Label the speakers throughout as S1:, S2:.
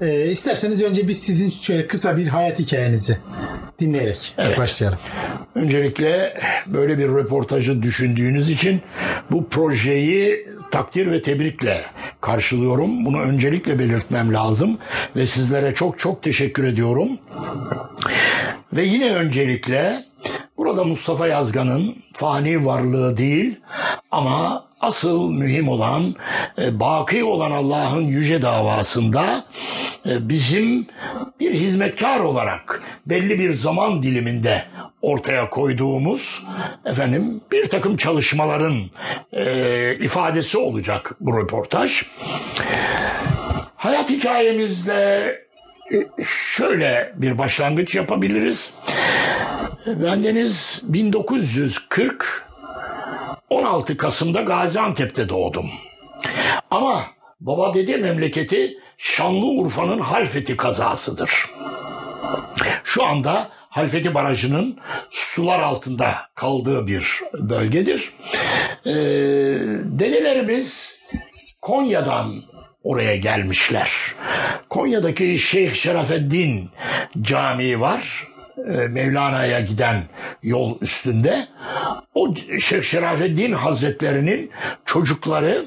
S1: E, isterseniz önce biz sizin şöyle kısa bir hayat hikayenizi dinleyerek
S2: Evet.
S1: başlayalım.
S2: Öncelikle böyle bir röportajı düşündüğünüz için bu projeyi takdir ve tebrikle karşılıyorum. Bunu öncelikle belirtmem lazım ve sizlere çok çok teşekkür ediyorum. Ve yine öncelikle burada Mustafa Yazgan'ın fani varlığı değil ama asıl mühim olan e, baki olan Allah'ın yüce davasında e, bizim bir hizmetkar olarak belli bir zaman diliminde ortaya koyduğumuz efendim bir takım çalışmaların e, ifadesi olacak bu röportaj. Hayat hikayemizle e, şöyle bir başlangıç yapabiliriz. Bendeniz 1940 16 Kasım'da Gaziantep'te doğdum. Ama baba dede memleketi Şanlıurfa'nın Halfeti kazasıdır. Şu anda Halfeti Barajı'nın sular altında kaldığı bir bölgedir. Ee, dedelerimiz Konya'dan oraya gelmişler. Konya'daki Şeyh Şerafeddin Camii var. Ee, Mevlana'ya giden yol üstünde. O Şeyh Şerafeddin Hazretlerinin çocukları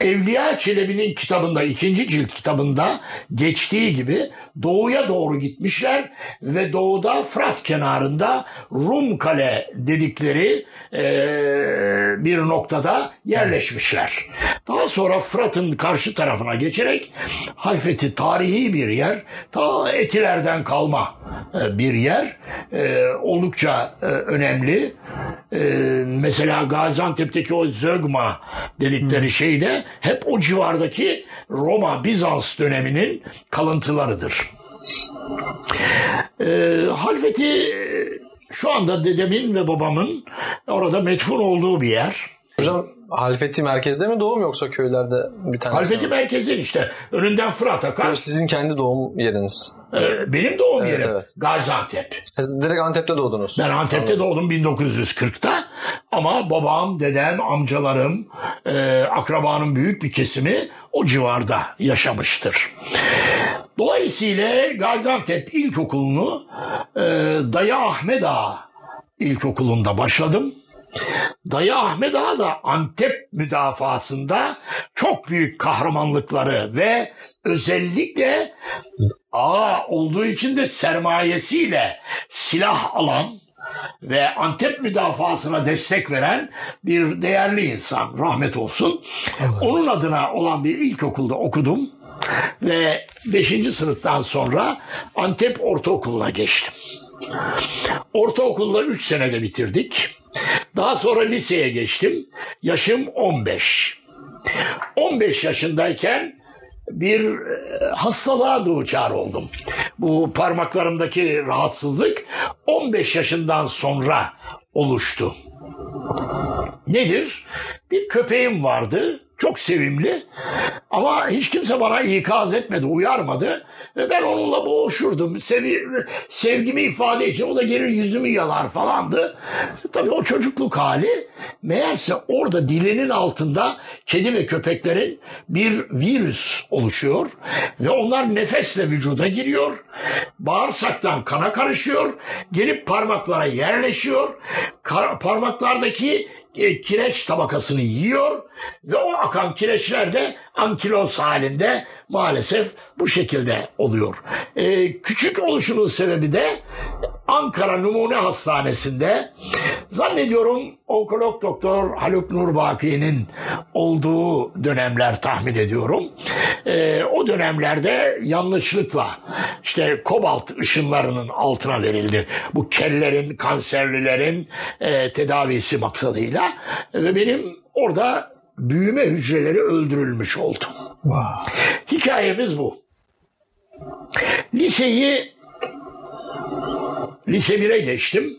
S2: Evliya Çelebi'nin kitabında, ikinci cilt kitabında geçtiği gibi doğuya doğru gitmişler ve doğuda Fırat kenarında Rum Kale dedikleri eee, bir noktada yerleşmişler. Daha sonra Fırat'ın karşı tarafına geçerek Halfeti tarihi bir yer, ta Etilerden kalma e, bir yer. E, oldukça e, önemli. E, mesela Gaziantep'teki o Zögma dedikleri şey de hep o civardaki Roma Bizans döneminin kalıntılarıdır. E, Halfeti e, şu anda dedemin ve babamın orada metfun olduğu bir yer.
S3: Hocam Halfeti merkezde mi doğum yoksa köylerde bir tanesi?
S2: Halfeti merkezin işte önünden Fırat akar.
S3: Yok, Sizin kendi doğum yeriniz.
S2: E, benim doğum
S3: Evet,
S2: yerim
S3: evet.
S2: Gaziantep.
S3: Siz direkt Antep'te doğdunuz.
S2: Ben Antep'te doğdum 1940'ta ama babam, dedem, amcalarım, e, akrabanın büyük bir kesimi o civarda yaşamıştır. Dolayısıyla Gaziantep İlkokulu'nu e, Dayı Ahmet Ağa İlkokulu'nda başladım. Dayı Ahmet Ağa da Antep müdafasında çok büyük kahramanlıkları ve özellikle ağa olduğu için de sermayesiyle silah alan ve Antep müdafasına destek veren bir değerli insan rahmet olsun. Onun adına olan bir ilkokulda okudum ve 5. sınıftan sonra Antep Ortaokulu'na geçtim. Ortaokulda 3 senede bitirdik. Daha sonra liseye geçtim. Yaşım 15. 15 yaşındayken bir e, hastalığa duçar oldum. Bu parmaklarımdaki rahatsızlık 15 yaşından sonra oluştu. Nedir? Bir köpeğim vardı. Çok sevimli. Ama hiç kimse bana ikaz etmedi, uyarmadı. Ve ben onunla boğuşurdum. Sevi, sevgimi ifade için. O da gelir yüzümü yalar falandı. Tabii o çocukluk hali. Meğerse orada dilinin altında kedi ve köpeklerin bir virüs oluşuyor. Ve onlar nefesle vücuda giriyor. Bağırsaktan kana karışıyor. Gelip parmaklara yerleşiyor. Kar- parmaklardaki e, kireç tabakasını yiyor ve o akan kireçler de ankiloz halinde maalesef bu şekilde oluyor. E, küçük oluşunun sebebi de Ankara Numune Hastanesi'nde zannediyorum onkolog doktor Haluk Nurbaki'nin olduğu dönemler tahmin ediyorum. E, o dönemlerde yanlışlıkla işte kobalt ışınlarının altına verildi. Bu kellerin, kanserlilerin e, tedavisi maksadıyla ve benim orada büyüme hücreleri öldürülmüş oldu. Hikayemiz bu. Liseyi lise 1'e geçtim.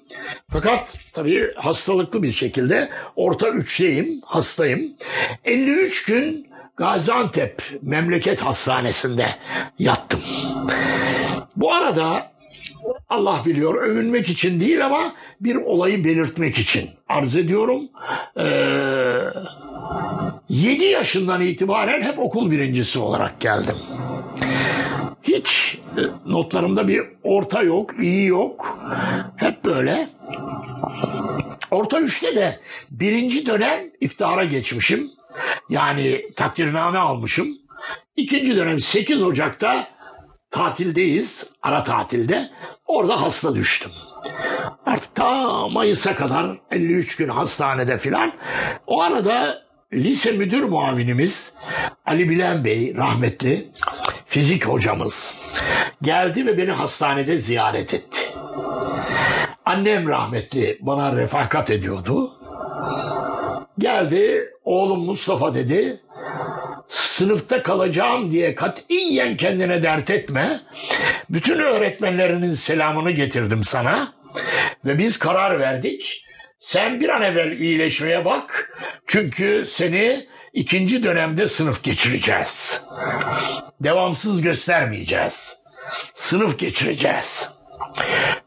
S2: Fakat tabii hastalıklı bir şekilde orta üçteyim, hastayım. 53 gün Gaziantep Memleket Hastanesi'nde yattım. Bu arada Allah biliyor övünmek için değil ama bir olayı belirtmek için arz ediyorum. Ee, 7 yaşından itibaren hep okul birincisi olarak geldim. Hiç e, notlarımda bir orta yok, iyi yok. Hep böyle. Orta üçte de birinci dönem iftihara geçmişim. Yani takdirname almışım. İkinci dönem 8 Ocak'ta tatildeyiz, ara tatilde. Orada hasta düştüm. Artık ta Mayıs'a kadar 53 gün hastanede filan. O arada lise müdür muavinimiz Ali Bilen Bey rahmetli fizik hocamız geldi ve beni hastanede ziyaret etti. Annem rahmetli bana refakat ediyordu. Geldi oğlum Mustafa dedi sınıfta kalacağım diye katiyen kendine dert etme. Bütün öğretmenlerinin selamını getirdim sana. Ve biz karar verdik. Sen bir an evvel iyileşmeye bak. Çünkü seni ikinci dönemde sınıf geçireceğiz. Devamsız göstermeyeceğiz. Sınıf geçireceğiz.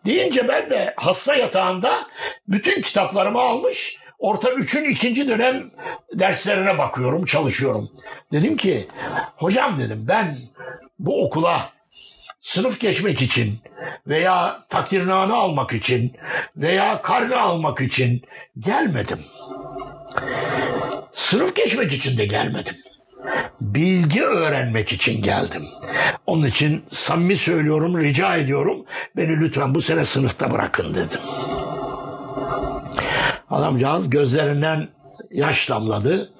S2: Deyince ben de hasta yatağında bütün kitaplarımı almış orta üçün ikinci dönem derslerine bakıyorum, çalışıyorum. Dedim ki hocam dedim ben bu okula sınıf geçmek için veya takdirname almak için veya karne almak için gelmedim. Sınıf geçmek için de gelmedim. Bilgi öğrenmek için geldim. Onun için samimi söylüyorum, rica ediyorum. Beni lütfen bu sene sınıfta bırakın dedim. Adamcağız gözlerinden yaş damladı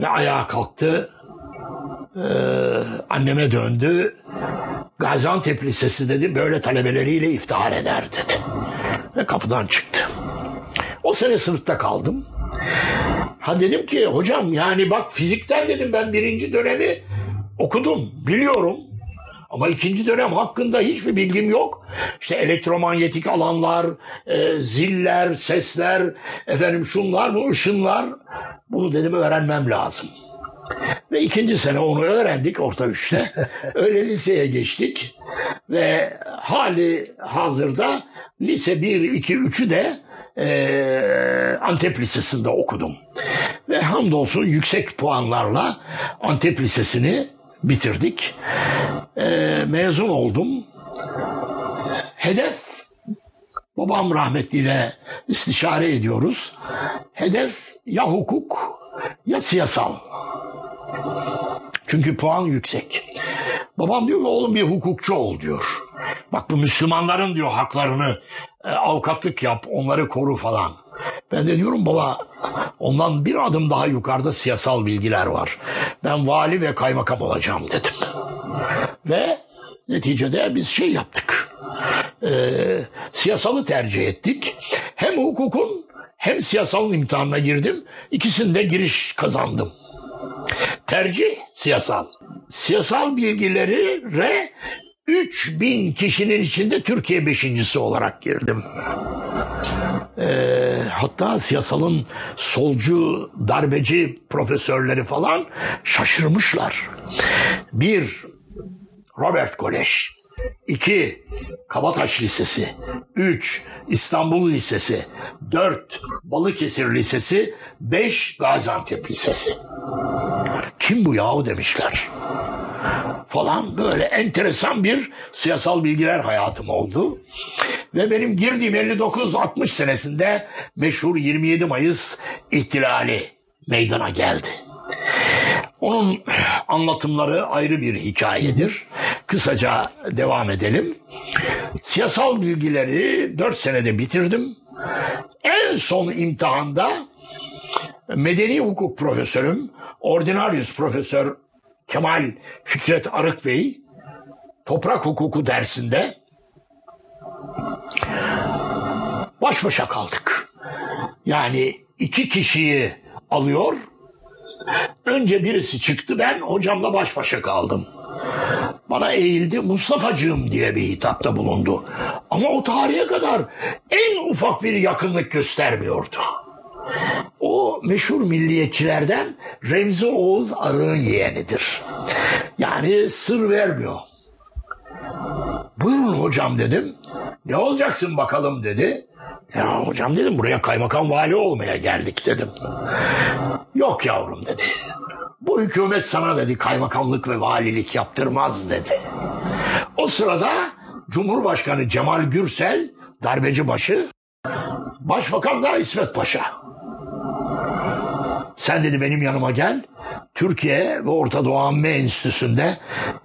S2: ve ayağa kalktı. Ee, anneme döndü. Gaziantep Lisesi dedi böyle talebeleriyle iftihar eder dedi. Ve kapıdan çıktı. O sene sınıfta kaldım. Ha dedim ki hocam yani bak fizikten dedim ben birinci dönemi okudum biliyorum. Ama ikinci dönem hakkında hiçbir bilgim yok. İşte elektromanyetik alanlar, e, ziller, sesler, efendim şunlar, bu ışınlar. Bunu dedim öğrenmem lazım. Ve ikinci sene onu öğrendik orta üçte. Öyle liseye geçtik. Ve hali hazırda lise 1, 2, 3'ü de e, Antep Lisesi'nde okudum. Ve hamdolsun yüksek puanlarla Antep Lisesi'ni bitirdik. E, mezun oldum. Hedef babam rahmetliyle istişare ediyoruz. Hedef ya hukuk ya siyasal. Çünkü puan yüksek. Babam diyor ki oğlum bir hukukçu ol diyor. Bak bu Müslümanların diyor haklarını e, avukatlık yap, onları koru falan. Ben de diyorum baba ondan bir adım daha yukarıda siyasal bilgiler var. Ben vali ve kaymakam olacağım dedim. Ve neticede biz şey yaptık. E, siyasalı tercih ettik. Hem hukukun hem siyasalın imtihanına girdim. İkisinde giriş kazandım. Tercih siyasal. Siyasal bilgileri re 3000 kişinin içinde Türkiye beşincisi olarak girdim. Ee, hatta siyasalın solcu, darbeci profesörleri falan şaşırmışlar. Bir, Robert Kolej. İki, Kabataş Lisesi. Üç, İstanbul Lisesi. Dört, Balıkesir Lisesi. Beş, Gaziantep Lisesi. Kim bu yahu demişler. Falan böyle enteresan bir siyasal bilgiler hayatım oldu. Ve benim girdiğim 59-60 senesinde meşhur 27 Mayıs ihtilali meydana geldi. Onun anlatımları ayrı bir hikayedir. Kısaca devam edelim. Siyasal bilgileri 4 senede bitirdim. En son imtihanda medeni hukuk profesörüm, ordinarius profesör Kemal Fikret Arık Bey toprak hukuku dersinde baş başa kaldık. Yani iki kişiyi alıyor. Önce birisi çıktı ben hocamla baş başa kaldım. Bana eğildi Mustafa'cığım diye bir hitapta bulundu. Ama o tarihe kadar en ufak bir yakınlık göstermiyordu. O meşhur milliyetçilerden Remzi Oğuz Arı'nın yeğenidir. Yani sır vermiyor. Buyurun hocam dedim. Ne olacaksın bakalım dedi. Ya hocam dedim buraya kaymakam vali olmaya geldik dedim. Yok yavrum dedi. Bu hükümet sana dedi kaymakamlık ve valilik yaptırmaz dedi. O sırada Cumhurbaşkanı Cemal Gürsel darbeci başı Başbakan da İsmet Paşa. Sen dedi benim yanıma gel. Türkiye ve Orta Doğu Amme Enstitüsü'nde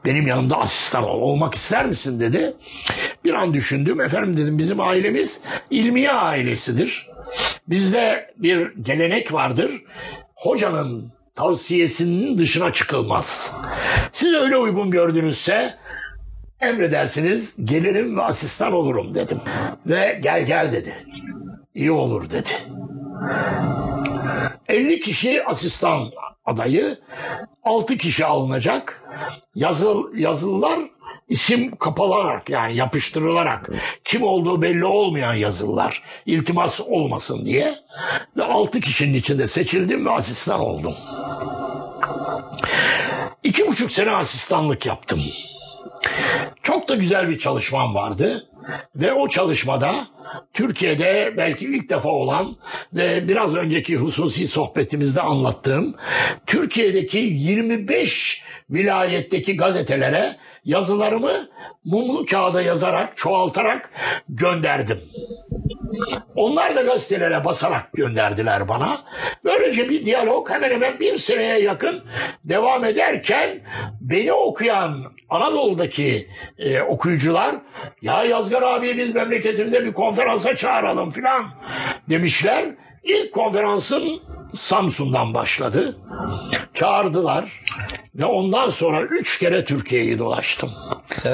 S2: benim yanımda asistan ol. Olmak ister misin dedi. Bir an düşündüm. Efendim dedim bizim ailemiz ilmiye ailesidir. Bizde bir gelenek vardır. Hocanın tavsiyesinin dışına çıkılmaz. Siz öyle uygun gördünüzse emredersiniz gelirim ve asistan olurum dedim. Ve gel gel dedi. İyi olur dedi. 50 kişi asistan adayı, 6 kişi alınacak. Yazıl, yazılılar isim kapalarak yani yapıştırılarak kim olduğu belli olmayan yazılılar iltimas olmasın diye ve 6 kişinin içinde seçildim ve asistan oldum. İki buçuk sene asistanlık yaptım. Çok da güzel bir çalışmam vardı. Ve o çalışmada Türkiye'de belki ilk defa olan ve biraz önceki hususi sohbetimizde anlattığım Türkiye'deki 25 vilayetteki gazetelere yazılarımı mumlu kağıda yazarak, çoğaltarak gönderdim. Onlar da gazetelere basarak gönderdiler bana. Böylece bir diyalog hemen hemen bir seneye yakın devam ederken beni okuyan Anadolu'daki e, okuyucular ya Yazgar abi biz memleketimize bir konferansa çağıralım filan demişler. İlk konferansım Samsun'dan başladı. Çağırdılar ve ondan sonra üç kere Türkiye'yi dolaştım.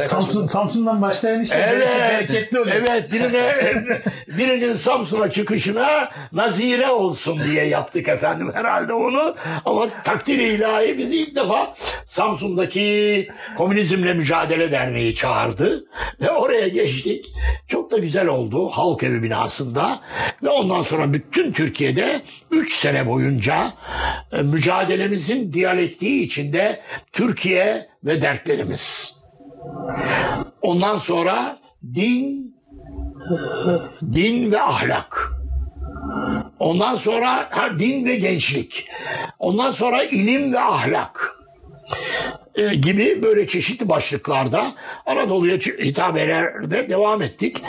S1: Samsun, Samsun'dan başlayan işte bereket- bereketli oluyor.
S2: Evet birine, birinin Samsun'a çıkışına nazire olsun diye yaptık efendim herhalde onu. Ama takdir ilahi bizi ilk defa Samsun'daki Komünizmle Mücadele Derneği çağırdı. Ve oraya geçtik. Çok da güzel oldu halk evi binasında. Ve ondan sonra bütün Türkiye'de 3 sene boyunca e, mücadelemizin diyalektiği içinde Türkiye ve dertlerimiz. Ondan sonra din, din ve ahlak. Ondan sonra din ve gençlik. Ondan sonra ilim ve ahlak e, gibi böyle çeşitli başlıklarda Anadolu'ya ç- hitabelerde devam ettik.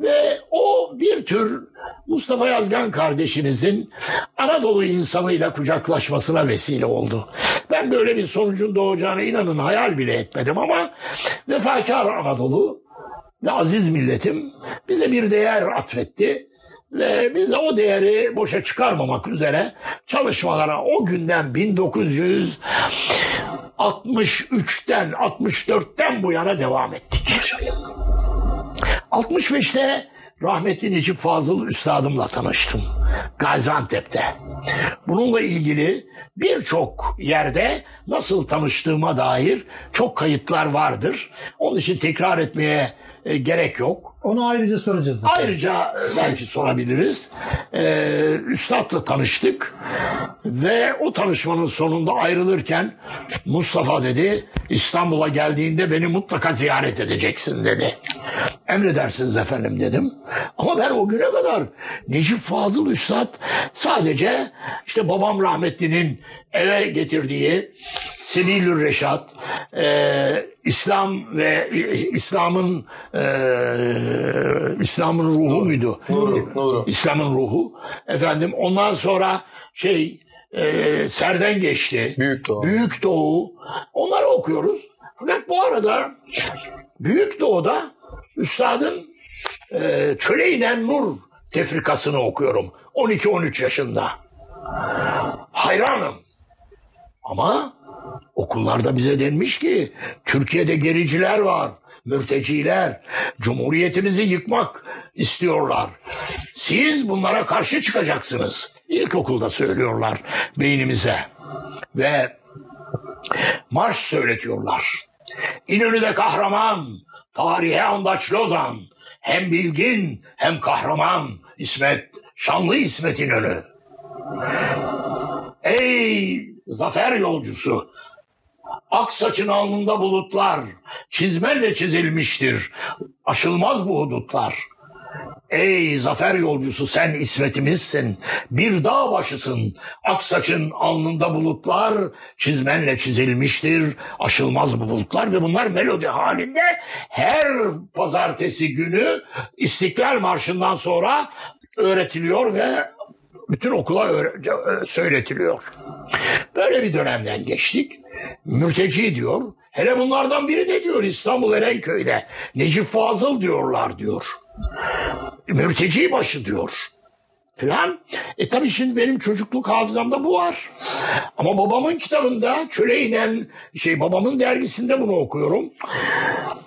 S2: Ve o bir tür Mustafa Yazgan kardeşinizin Anadolu insanıyla kucaklaşmasına vesile oldu. Ben böyle bir sonucun doğacağına inanın hayal bile etmedim ama vefakar Anadolu ve aziz milletim bize bir değer atfetti. Ve biz o değeri boşa çıkarmamak üzere çalışmalara o günden 1963'ten 64'ten bu yana devam ettik. 65'te rahmetli Necip Fazıl Üstadımla tanıştım. Gaziantep'te. Bununla ilgili birçok yerde nasıl tanıştığıma dair çok kayıtlar vardır. Onun için tekrar etmeye e, gerek yok.
S1: Onu ayrıca soracağız. zaten.
S2: Ayrıca e, belki sorabiliriz. Ee, Üstad'la tanıştık ve o tanışmanın sonunda ayrılırken Mustafa dedi İstanbul'a geldiğinde beni mutlaka ziyaret edeceksin dedi. Emredersiniz efendim dedim. Ama ben o güne kadar Necip Fazıl Üstad sadece işte babam rahmetlinin eve getirdiği Sebilül Reşat, e, İslam ve İslam'ın e, İslam'ın ruhu muydu?
S3: Nuru, nuru.
S2: İslam'ın ruhu. Efendim ondan sonra şey e, Serden geçti.
S3: Büyük Doğu.
S2: Büyük Doğu. Onları okuyoruz. Fakat bu arada Büyük Doğu'da Üstad'ın e, Çöle inen Nur tefrikasını okuyorum. 12-13 yaşında. Hayranım. Ama okullarda bize denmiş ki Türkiye'de gericiler var, mürteciler, cumhuriyetimizi yıkmak istiyorlar. Siz bunlara karşı çıkacaksınız. İlkokulda söylüyorlar beynimize. Ve marş söyletiyorlar. İnönü'de kahraman, tarihe andaç Lozan, hem bilgin hem kahraman İsmet, şanlı İsmet İnönü. Ey zafer yolcusu! Ak saçın alnında bulutlar, çizmenle çizilmiştir. Aşılmaz bu hudutlar. Ey zafer yolcusu sen ismetimizsin. Bir dağ başısın. Aksaçın alnında bulutlar çizmenle çizilmiştir. Aşılmaz bu bulutlar ve bunlar melodi halinde her pazartesi günü İstiklal Marşı'ndan sonra öğretiliyor ve bütün okula öğre- söyletiliyor. Böyle bir dönemden geçtik. Mürteci diyor. Hele bunlardan biri de diyor İstanbul Erenköy'de. Necip Fazıl diyorlar diyor. Mürteci başı diyor. Filan. E tabii şimdi benim çocukluk hafızamda bu var. Ama babamın kitabında çöle inen şey babamın dergisinde bunu okuyorum.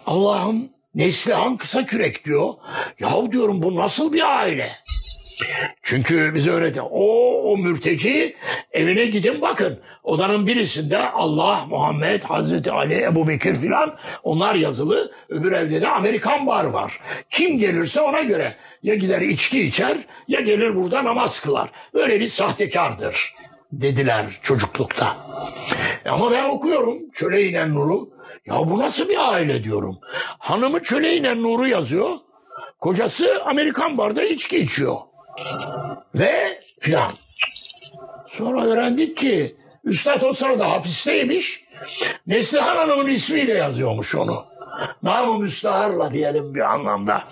S2: Allah'ım Neslihan kısa kürek diyor. Yahu diyorum bu nasıl bir aile? Çünkü bize öğretti. O, o mürteci evine gidin bakın. Odanın birisinde Allah, Muhammed, Hazreti Ali, Ebu Bekir filan onlar yazılı. Öbür evde de Amerikan bar var. Kim gelirse ona göre ya gider içki içer ya gelir burada namaz kılar. Böyle bir sahtekardır dediler çocuklukta. Ama ben okuyorum çöle inen nuru. Ya bu nasıl bir aile diyorum. Hanımı çöle inen nuru yazıyor. Kocası Amerikan barda içki içiyor. Ve filan. Sonra öğrendik ki Üstad o sırada hapisteymiş. Neslihan Hanım'ın ismiyle yazıyormuş onu. Namı müstaharla diyelim bir anlamda.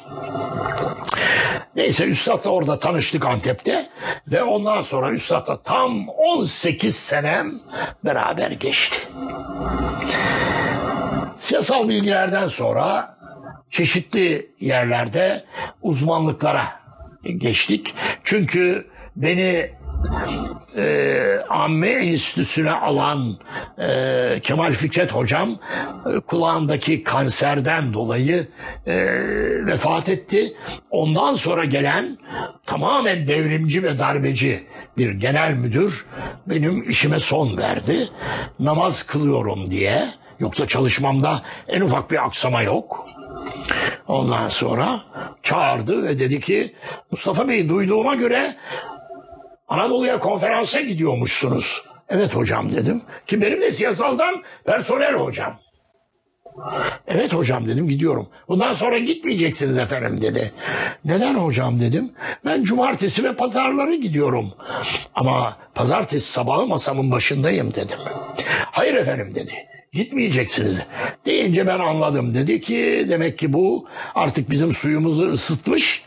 S2: Neyse Üstad'la orada tanıştık Antep'te ve ondan sonra Üstad'la tam 18 senem beraber geçti. Siyasal bilgilerden sonra çeşitli yerlerde uzmanlıklara geçtik. Çünkü beni e, Amme Enstitüsü'ne alan e, Kemal Fikret Hocam e, kulağındaki kanserden dolayı e, vefat etti. Ondan sonra gelen tamamen devrimci ve darbeci bir genel müdür benim işime son verdi. Namaz kılıyorum diye. Yoksa çalışmamda en ufak bir aksama yok. Ondan sonra çağırdı ve dedi ki Mustafa Bey duyduğuma göre Anadolu'ya konferansa gidiyormuşsunuz. Evet hocam dedim. Ki benim de siyasaldan personel hocam. Evet hocam dedim gidiyorum. Bundan sonra gitmeyeceksiniz efendim dedi. Neden hocam dedim. Ben cumartesi ve pazarları gidiyorum. Ama pazartesi sabahı masamın başındayım dedim. Hayır efendim dedi. Gitmeyeceksiniz. Deyince ben anladım. Dedi ki demek ki bu artık bizim suyumuzu ısıtmış.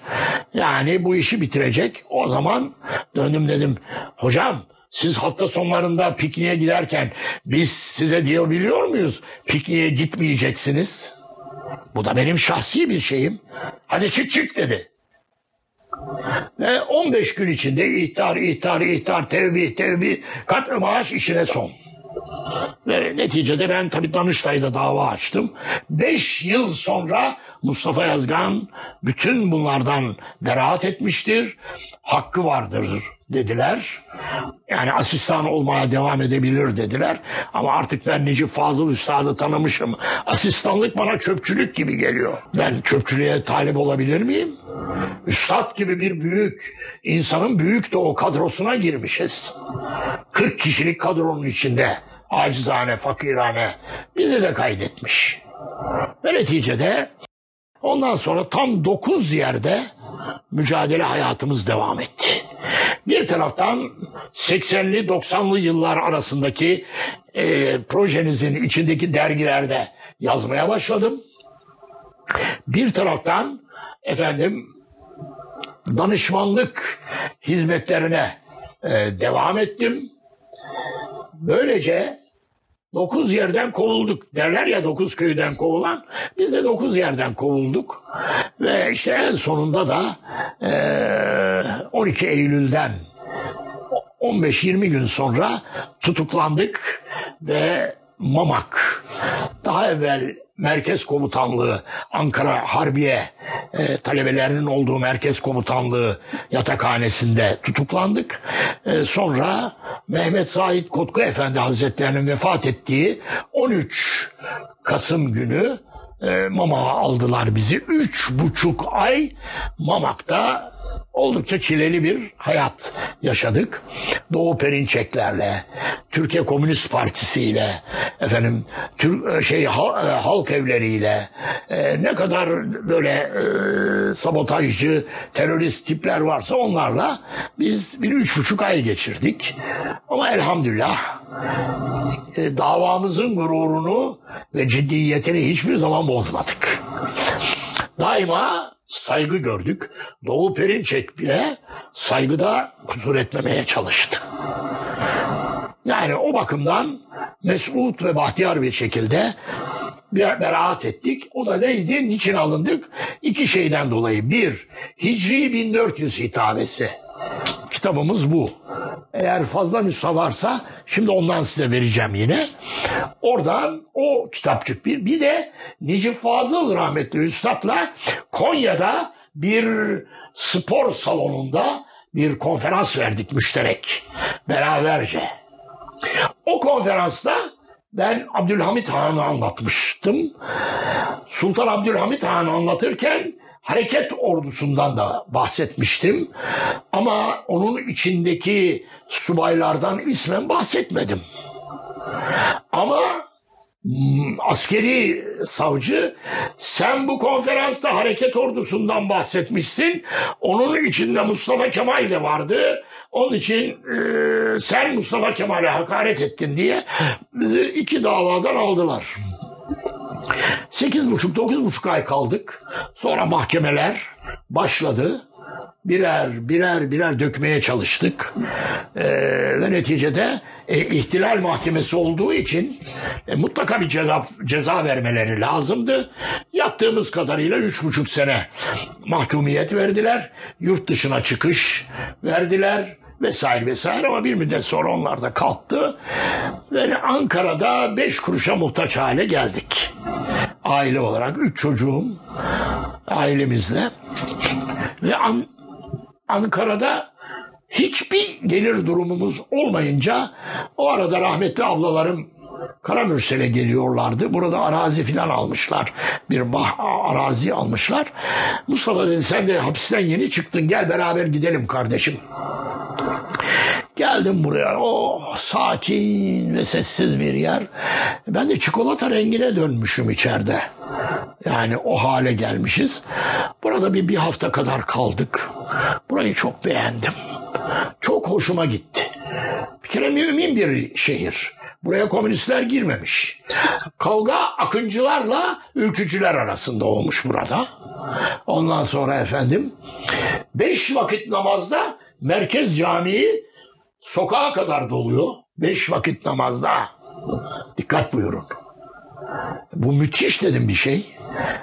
S2: Yani bu işi bitirecek. O zaman döndüm dedim. Hocam siz hafta sonlarında pikniğe giderken biz size diyebiliyor muyuz? Pikniğe gitmeyeceksiniz. Bu da benim şahsi bir şeyim. Hadi çık çık dedi. Ve 15 gün içinde ihtar, ihtar, ihtar, tevbi, tevbi, kat maaş işine son. Ve neticede ben tabii Danıştay'da dava açtım. Beş yıl sonra Mustafa Yazgan bütün bunlardan beraat etmiştir. Hakkı vardır dediler. Yani asistan olmaya devam edebilir dediler. Ama artık ben Necip Fazıl Üstad'ı tanımışım. Asistanlık bana çöpçülük gibi geliyor. Ben çöpçülüğe talip olabilir miyim? Üstad gibi bir büyük, insanın büyük de o kadrosuna girmişiz. 40 kişilik kadronun içinde acizane, fakirane bizi de kaydetmiş. Ve neticede ondan sonra tam 9 yerde mücadele hayatımız devam etti. Bir taraftan 80'li 90'lı yıllar arasındaki e, projenizin içindeki dergilerde yazmaya başladım. Bir taraftan efendim danışmanlık hizmetlerine e, devam ettim. Böylece dokuz yerden kovulduk. Derler ya dokuz köyden kovulan. Biz de dokuz yerden kovulduk. Ve işte en sonunda da e, 12 Eylül'den 15-20 gün sonra tutuklandık ve Mamak daha evvel Merkez Komutanlığı Ankara Harbiye e, talebelerinin olduğu Merkez Komutanlığı yatakhanesinde tutuklandık. E, sonra Mehmet Said Kotku Efendi Hazretlerinin vefat ettiği 13 Kasım günü e, Mamak'a aldılar bizi. Üç buçuk ay Mamak'ta oldukça çileli bir hayat yaşadık. Doğu Perinçeklerle, Türkiye Komünist Partisi ile, efendim Türk şey ha- e, halk evleriyle e, ne kadar böyle e, sabotajcı, terörist tipler varsa onlarla biz bir üç buçuk ay geçirdik. Ama elhamdülillah e, davamızın gururunu ve ciddiyetini hiçbir zaman bozmadık. Daima saygı gördük. Doğu Perinçek bile saygıda kusur etmemeye çalıştı. Yani o bakımdan mesut ve bahtiyar bir şekilde bir beraat ettik. O da neydi? Niçin alındık? İki şeyden dolayı. Bir, Hicri 1400 hitabesi. Kitabımız bu. Eğer fazla nüsha varsa şimdi ondan size vereceğim yine. Oradan o kitapçık bir. Bir de Necip Fazıl rahmetli Üstad'la Konya'da bir spor salonunda bir konferans verdik müşterek. Beraberce. O konferansta ben Abdülhamit Han'ı anlatmıştım. Sultan Abdülhamit Han'ı anlatırken hareket ordusundan da bahsetmiştim. Ama onun içindeki subaylardan ismen bahsetmedim. Ama hmm, askeri savcı sen bu konferansta hareket ordusundan bahsetmişsin. Onun içinde Mustafa Kemal de vardı. Onun için e, sen Mustafa Kemal'e hakaret ettin diye bizi iki davadan aldılar. Sekiz buçuk, dokuz buçuk ay kaldık. Sonra mahkemeler başladı. Birer birer birer dökmeye çalıştık. Ee, ve neticede e, ihtilal mahkemesi olduğu için e, mutlaka bir ceza, ceza vermeleri lazımdı. Yattığımız kadarıyla üç buçuk sene mahkumiyet verdiler. Yurt dışına çıkış verdiler vesaire vesaire ama bir müddet sonra onlar da kalktı. Ve Ankara'da beş kuruşa muhtaç hale geldik. Aile olarak üç çocuğum ailemizle ve An- Ankara'da hiçbir gelir durumumuz olmayınca o arada rahmetli ablalarım Karamürsel'e geliyorlardı. Burada arazi filan almışlar. Bir bah arazi almışlar. Mustafa dedi sen de hapisten yeni çıktın gel beraber gidelim kardeşim. Geldim buraya. Oh sakin ve sessiz bir yer. Ben de çikolata rengine dönmüşüm içeride. Yani o hale gelmişiz. Burada bir, bir hafta kadar kaldık. Burayı çok beğendim. Çok hoşuma gitti. Bir kere mümin bir şehir. Buraya komünistler girmemiş. Kavga akıncılarla ülkücüler arasında olmuş burada. Ondan sonra efendim beş vakit namazda merkez camii sokağa kadar doluyor. Beş vakit namazda. Dikkat buyurun. Bu müthiş dedim bir şey.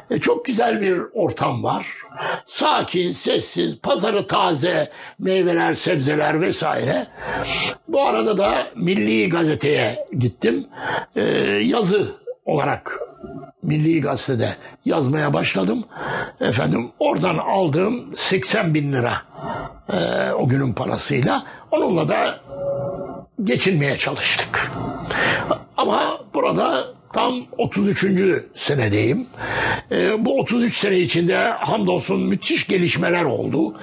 S2: E, çok güzel bir ortam var. Sakin, sessiz, pazarı taze, meyveler, sebzeler vesaire. Bu arada da Milli Gazete'ye gittim. E, yazı olarak Milli Gazete'de yazmaya başladım. Efendim oradan aldığım 80 bin lira e, o günün parasıyla onunla da geçinmeye çalıştık. Ama burada tam 33. senedeyim. Ee, bu 33 sene içinde hamdolsun müthiş gelişmeler oldu.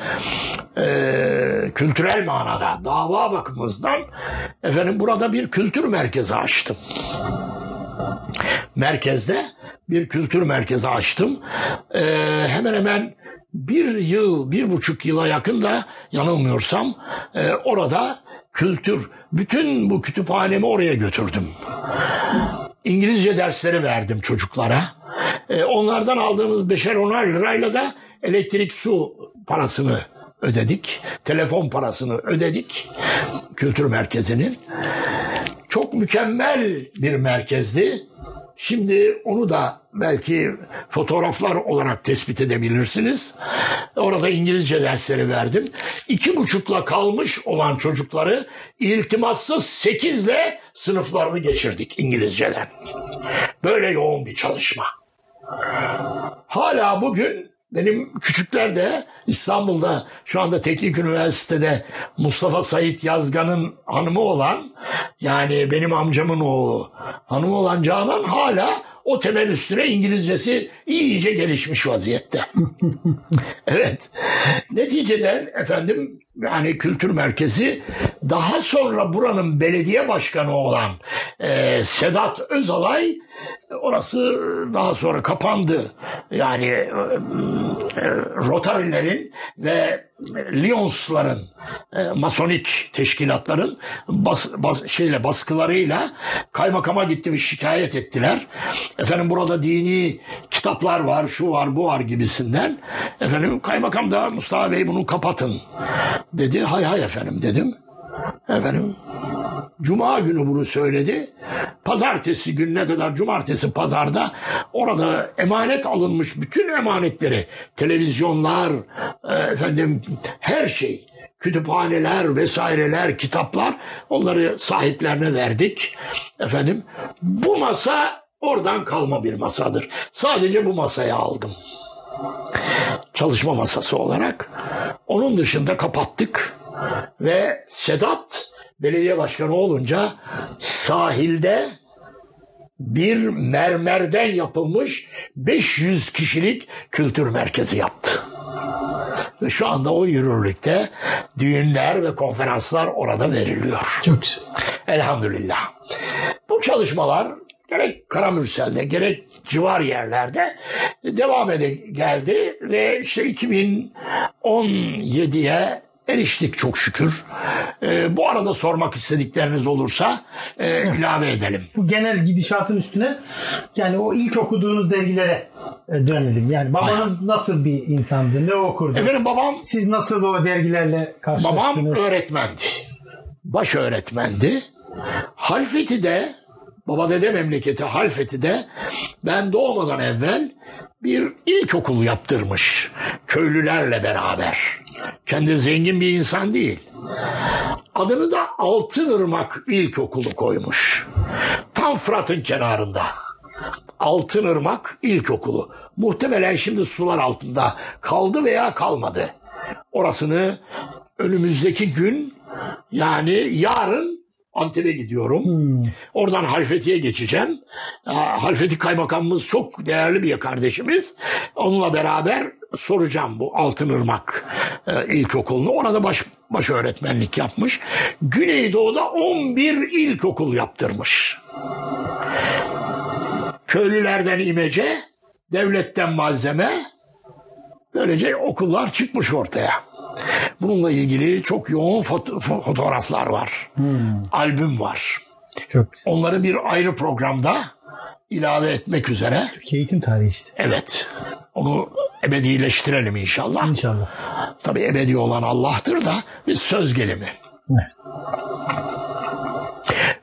S2: Ee, kültürel manada, dava bakımından efendim burada bir kültür merkezi açtım. Merkezde bir kültür merkezi açtım. Ee, hemen hemen bir yıl, bir buçuk yıla yakın da yanılmıyorsam e, orada kültür, bütün bu kütüphanemi oraya götürdüm. İngilizce dersleri verdim çocuklara. E, onlardan aldığımız beşer onar lirayla da elektrik su parasını ödedik. Telefon parasını ödedik. Kültür merkezinin. Çok mükemmel bir merkezdi. Şimdi onu da belki fotoğraflar olarak tespit edebilirsiniz. Orada İngilizce dersleri verdim. İki buçukla kalmış olan çocukları iltimassız sekizle sınıflarını geçirdik İngilizceden. Böyle yoğun bir çalışma. Hala bugün benim küçükler de İstanbul'da şu anda Teknik Üniversitede Mustafa Sait Yazgan'ın hanımı olan yani benim amcamın oğlu hanımı olan Canan hala o temel üstüne İngilizcesi iyice gelişmiş vaziyette. evet. Neticede efendim yani kültür merkezi daha sonra buranın belediye başkanı olan e, Sedat Özalay orası daha sonra kapandı. Yani e, e, Rotary'lerin ve Lyons'ların e, masonik teşkilatların bas, bas, şeyle baskılarıyla kaymakama gitti ve şikayet ettiler. Efendim burada dini kitaplar var, şu var, bu var gibisinden. Efendim kaymakam da Mustafa Bey bunu kapatın dedi. Hay hay efendim dedim. Efendim Cuma günü bunu söyledi. Pazartesi gününe kadar cumartesi pazarda orada emanet alınmış bütün emanetleri televizyonlar e, efendim her şey kütüphaneler vesaireler kitaplar onları sahiplerine verdik. Efendim bu masa oradan kalma bir masadır. Sadece bu masayı aldım. Çalışma masası olarak. Onun dışında kapattık ve Sedat belediye başkanı olunca sahilde bir mermerden yapılmış 500 kişilik kültür merkezi yaptı. Ve şu anda o yürürlükte düğünler ve konferanslar orada veriliyor.
S1: Çok güzel.
S2: Elhamdülillah. Bu çalışmalar gerek Karamürsel'de gerek civar yerlerde devam ede geldi ve işte 2017'ye eriştik çok şükür. Ee, bu arada sormak istedikleriniz olursa e, ilave edelim.
S1: Bu genel gidişatın üstüne yani o ilk okuduğunuz dergilere e, dönelim. Yani babanız nasıl bir insandı? Ne okurdu?
S2: Efendim babam
S1: Siz nasıl o dergilerle
S2: babam
S1: karşılaştınız?
S2: öğretmendi. Baş öğretmendi. Halfeti'de baba dede memleketi Halfeti'de ben doğmadan evvel bir ilkokul yaptırmış köylülerle beraber. Kendi zengin bir insan değil. Adını da Altınırmak İlkokulu koymuş. Tam Fırat'ın kenarında. Altınırmak İlkokulu. Muhtemelen şimdi sular altında kaldı veya kalmadı. Orasını önümüzdeki gün yani yarın Antep'e gidiyorum. Oradan Halfeti'ye geçeceğim. Halfeti kaymakamımız çok değerli bir kardeşimiz. Onunla beraber soracağım bu Altınırmak e, İlkokulu'nu. Orada baş, baş öğretmenlik yapmış. Güneydoğu'da 11 ilkokul yaptırmış. Köylülerden imece, devletten malzeme, böylece okullar çıkmış ortaya. Bununla ilgili çok yoğun foto- fotoğraflar var. Albüm var.
S1: Çok güzel.
S2: Onları bir ayrı programda ilave etmek üzere.
S1: Türkiye eğitim tarihi işte.
S2: Evet. Onu ebedileştirelim inşallah.
S1: İnşallah.
S2: Tabii ebedi olan Allah'tır da biz söz gelimi.
S1: Evet.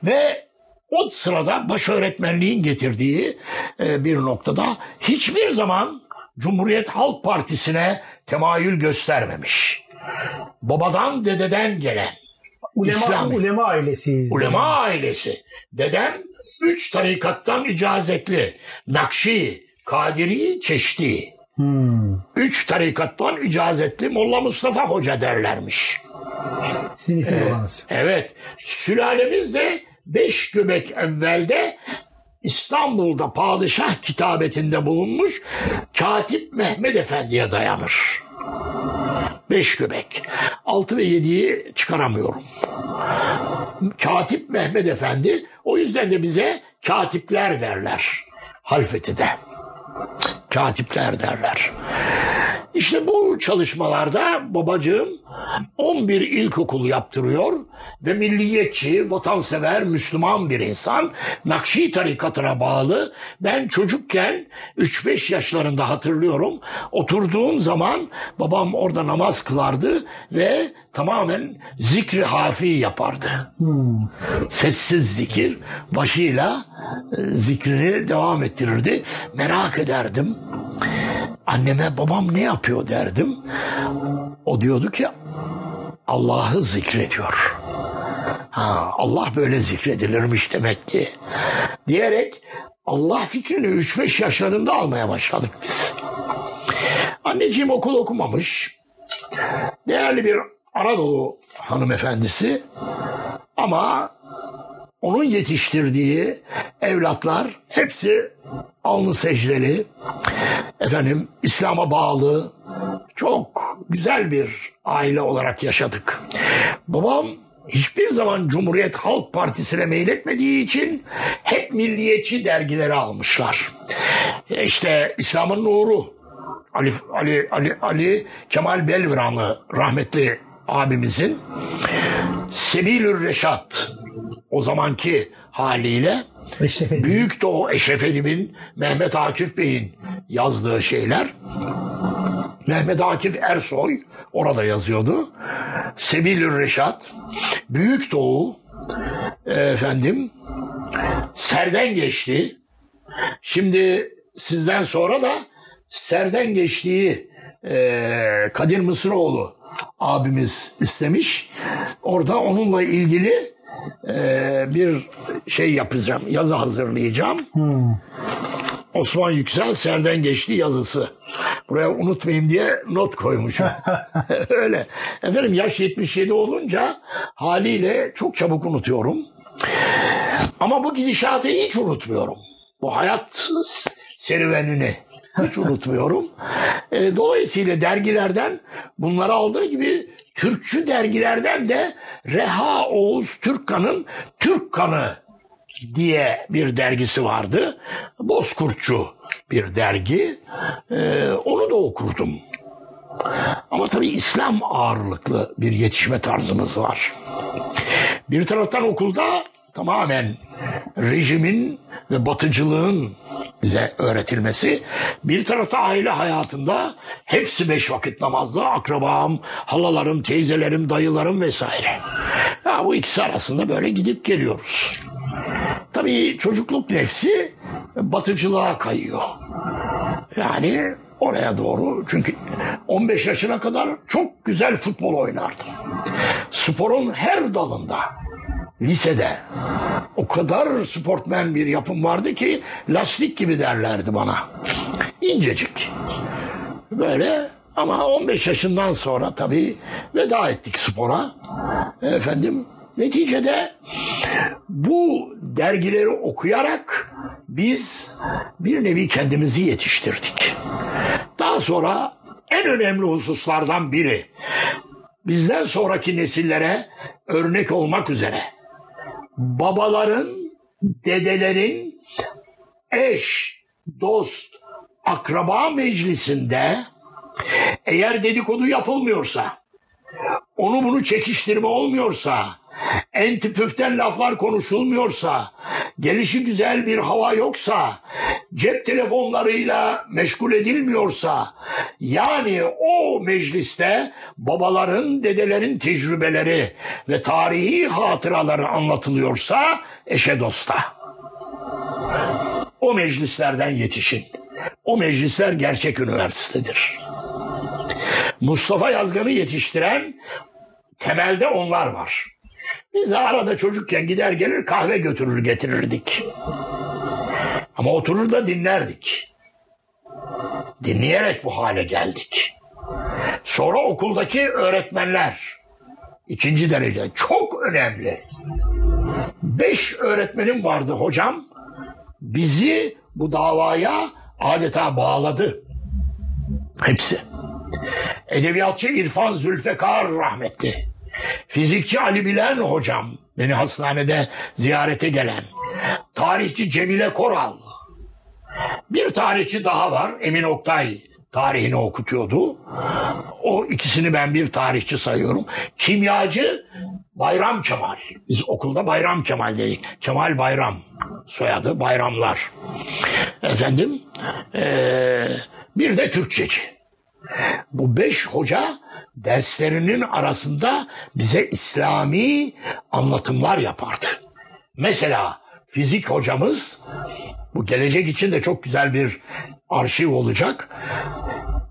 S2: Ve o sırada baş öğretmenliğin getirdiği e, bir noktada hiçbir zaman Cumhuriyet Halk Partisi'ne temayül göstermemiş. Babadan dededen gelen
S1: Ulema,
S2: İslami.
S1: ulema ailesiyiz.
S2: ulema ailesi. Dedem üç tarikattan icazetli. Nakşi, Kadiri, Çeşdi.
S1: Hmm.
S2: Üç tarikattan icazetli Molla Mustafa Hoca derlermiş.
S1: Sizin isim babanız.
S2: Evet. Sülalemiz de beş göbek evvelde İstanbul'da padişah kitabetinde bulunmuş Katip Mehmet Efendi'ye dayanır. Beş göbek. Altı ve yediyi çıkaramıyorum. Katip Mehmet Efendi o yüzden de bize katipler derler. Halfeti'de. Katipler derler. İşte bu çalışmalarda babacığım 11 ilkokul yaptırıyor ve milliyetçi, vatansever, Müslüman bir insan. Nakşi tarikatına bağlı. Ben çocukken 3-5 yaşlarında hatırlıyorum. Oturduğum zaman babam orada namaz kılardı ve tamamen zikri hafi yapardı. Sessiz zikir başıyla e, zikrini devam ettirirdi. Merak ederdim. Anneme babam ne yapıyor derdim. O diyordu ki Allah'ı zikrediyor. Ha, Allah böyle zikredilirmiş demek ki. Diyerek Allah fikrini 3-5 yaşlarında almaya başladık biz. Anneciğim okul okumamış. Değerli bir Anadolu hanımefendisi ama onun yetiştirdiği evlatlar hepsi alnı secdeli, efendim İslam'a bağlı, çok güzel bir aile olarak yaşadık. Babam hiçbir zaman Cumhuriyet Halk Partisi'ne meyletmediği için hep milliyetçi dergileri almışlar. İşte İslam'ın Nuru, Ali, Ali, Ali, Ali Kemal Belvranlı rahmetli abimizin Sebilür Reşat o zamanki haliyle
S1: Eşref Edip.
S2: Büyük Doğu Eşref Edip'in Mehmet Akif Bey'in yazdığı şeyler Mehmet Akif Ersoy orada yazıyordu. Sebilür Reşat, Büyük Doğu, e, efendim, Serden geçti. Şimdi sizden sonra da Serden geçtiği e, Kadir Mısıroğlu abimiz istemiş. Orada onunla ilgili e, bir şey yapacağım, yazı hazırlayacağım. Osman Yüksel Serden geçti yazısı. Buraya unutmayayım diye not koymuşum. Öyle. Efendim yaş 77 olunca haliyle çok çabuk unutuyorum. Ama bu gidişatı hiç unutmuyorum. Bu hayat serüvenini hiç unutmuyorum. E, dolayısıyla dergilerden bunları aldığı gibi Türkçü dergilerden de Reha Oğuz Türkkan'ın Türk Kanı diye bir dergisi vardı. Bozkurtçu bir dergi. Ee, onu da okurdum. Ama tabii İslam ağırlıklı bir yetişme tarzımız var. Bir taraftan okulda tamamen rejimin ve batıcılığın bize öğretilmesi. Bir tarafta aile hayatında hepsi beş vakit namazlı. Akrabam, halalarım, teyzelerim, dayılarım vesaire. Ya bu ikisi arasında böyle gidip geliyoruz. Tabii çocukluk nefsi batıcılığa kayıyor. Yani oraya doğru çünkü 15 yaşına kadar çok güzel futbol oynardım. Sporun her dalında lisede o kadar sportmen bir yapım vardı ki lastik gibi derlerdi bana. İncecik. Böyle ama 15 yaşından sonra tabii veda ettik spora. Efendim neticede bu dergileri okuyarak biz bir nevi kendimizi yetiştirdik. Daha sonra en önemli hususlardan biri bizden sonraki nesillere örnek olmak üzere babaların, dedelerin eş, dost, akraba meclisinde eğer dedikodu yapılmıyorsa, onu bunu çekiştirme olmuyorsa, enti püften laflar konuşulmuyorsa, gelişi güzel bir hava yoksa, cep telefonlarıyla meşgul edilmiyorsa, yani o mecliste babaların, dedelerin tecrübeleri ve tarihi hatıraları anlatılıyorsa eşe dosta. O meclislerden yetişin. O meclisler gerçek üniversitedir. Mustafa Yazgan'ı yetiştiren temelde onlar var. Biz de arada çocukken gider gelir kahve götürür getirirdik. Ama oturur da dinlerdik. Dinleyerek bu hale geldik. Sonra okuldaki öğretmenler ikinci derece çok önemli. Beş öğretmenim vardı hocam. Bizi bu davaya adeta bağladı. Hepsi. Edebiyatçı İrfan Zülfekar rahmetli. Fizikçi Ali Bilen hocam beni hastanede ziyarete gelen. Tarihçi Cemile Koral. Bir tarihçi daha var Emin Oktay tarihini okutuyordu. O ikisini ben bir tarihçi sayıyorum. Kimyacı Bayram Kemal. Biz okulda Bayram Kemal dedik. Kemal Bayram soyadı Bayramlar. Efendim ee, bir de Türkçeci. Bu beş hoca derslerinin arasında bize İslami anlatımlar yapardı. Mesela fizik hocamız bu gelecek için de çok güzel bir arşiv olacak.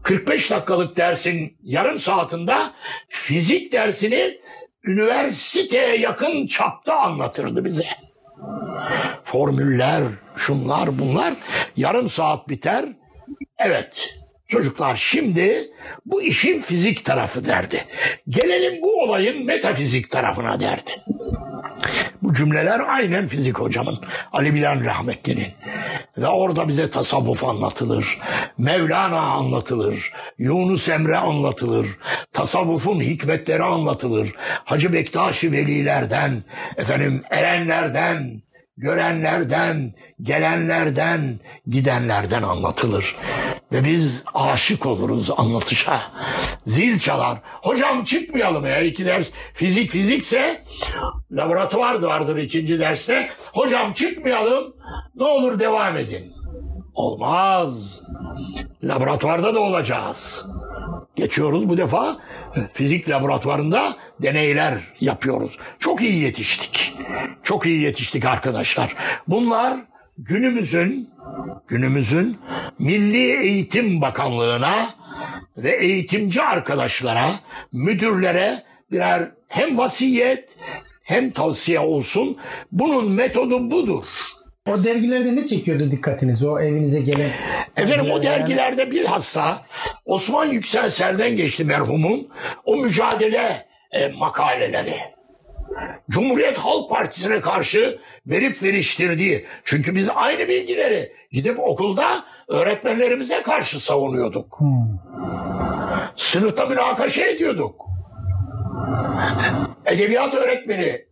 S2: 45 dakikalık dersin yarım saatinde fizik dersini üniversiteye yakın çapta anlatırdı bize. Formüller, şunlar bunlar yarım saat biter. Evet çocuklar şimdi bu işin fizik tarafı derdi. Gelelim bu olayın metafizik tarafına derdi. Bu cümleler aynen fizik hocamın. Ali Bilen Rahmetli'nin. Ve orada bize tasavvuf anlatılır. Mevlana anlatılır. Yunus Emre anlatılır. Tasavvufun hikmetleri anlatılır. Hacı Bektaşi velilerden, efendim erenlerden, görenlerden, gelenlerden, gidenlerden anlatılır. Ve biz aşık oluruz anlatışa. Zil çalar. Hocam çıkmayalım ya iki ders. Fizik fizikse laboratuvar vardır ikinci derste. Hocam çıkmayalım. Ne olur devam edin. Olmaz. Laboratuvarda da olacağız. Geçiyoruz bu defa fizik laboratuvarında deneyler yapıyoruz. Çok iyi yetiştik. Çok iyi yetiştik arkadaşlar. Bunlar günümüzün günümüzün Milli Eğitim Bakanlığı'na ve eğitimci arkadaşlara, müdürlere birer hem vasiyet hem tavsiye olsun. Bunun metodu budur.
S1: O dergilerde ne çekiyordu dikkatinizi o evinize gelen?
S2: Efendim o
S1: Yani-
S2: dergilerde bilhassa Osman Yüksel Serden geçti merhumun o mücadele e, makaleleri. Cumhuriyet Halk Partisi'ne karşı verip veriştirdiği. Çünkü biz aynı bilgileri gidip okulda öğretmenlerimize karşı savunuyorduk. Sınıfta münakaşa ediyorduk. Edebiyat öğretmeni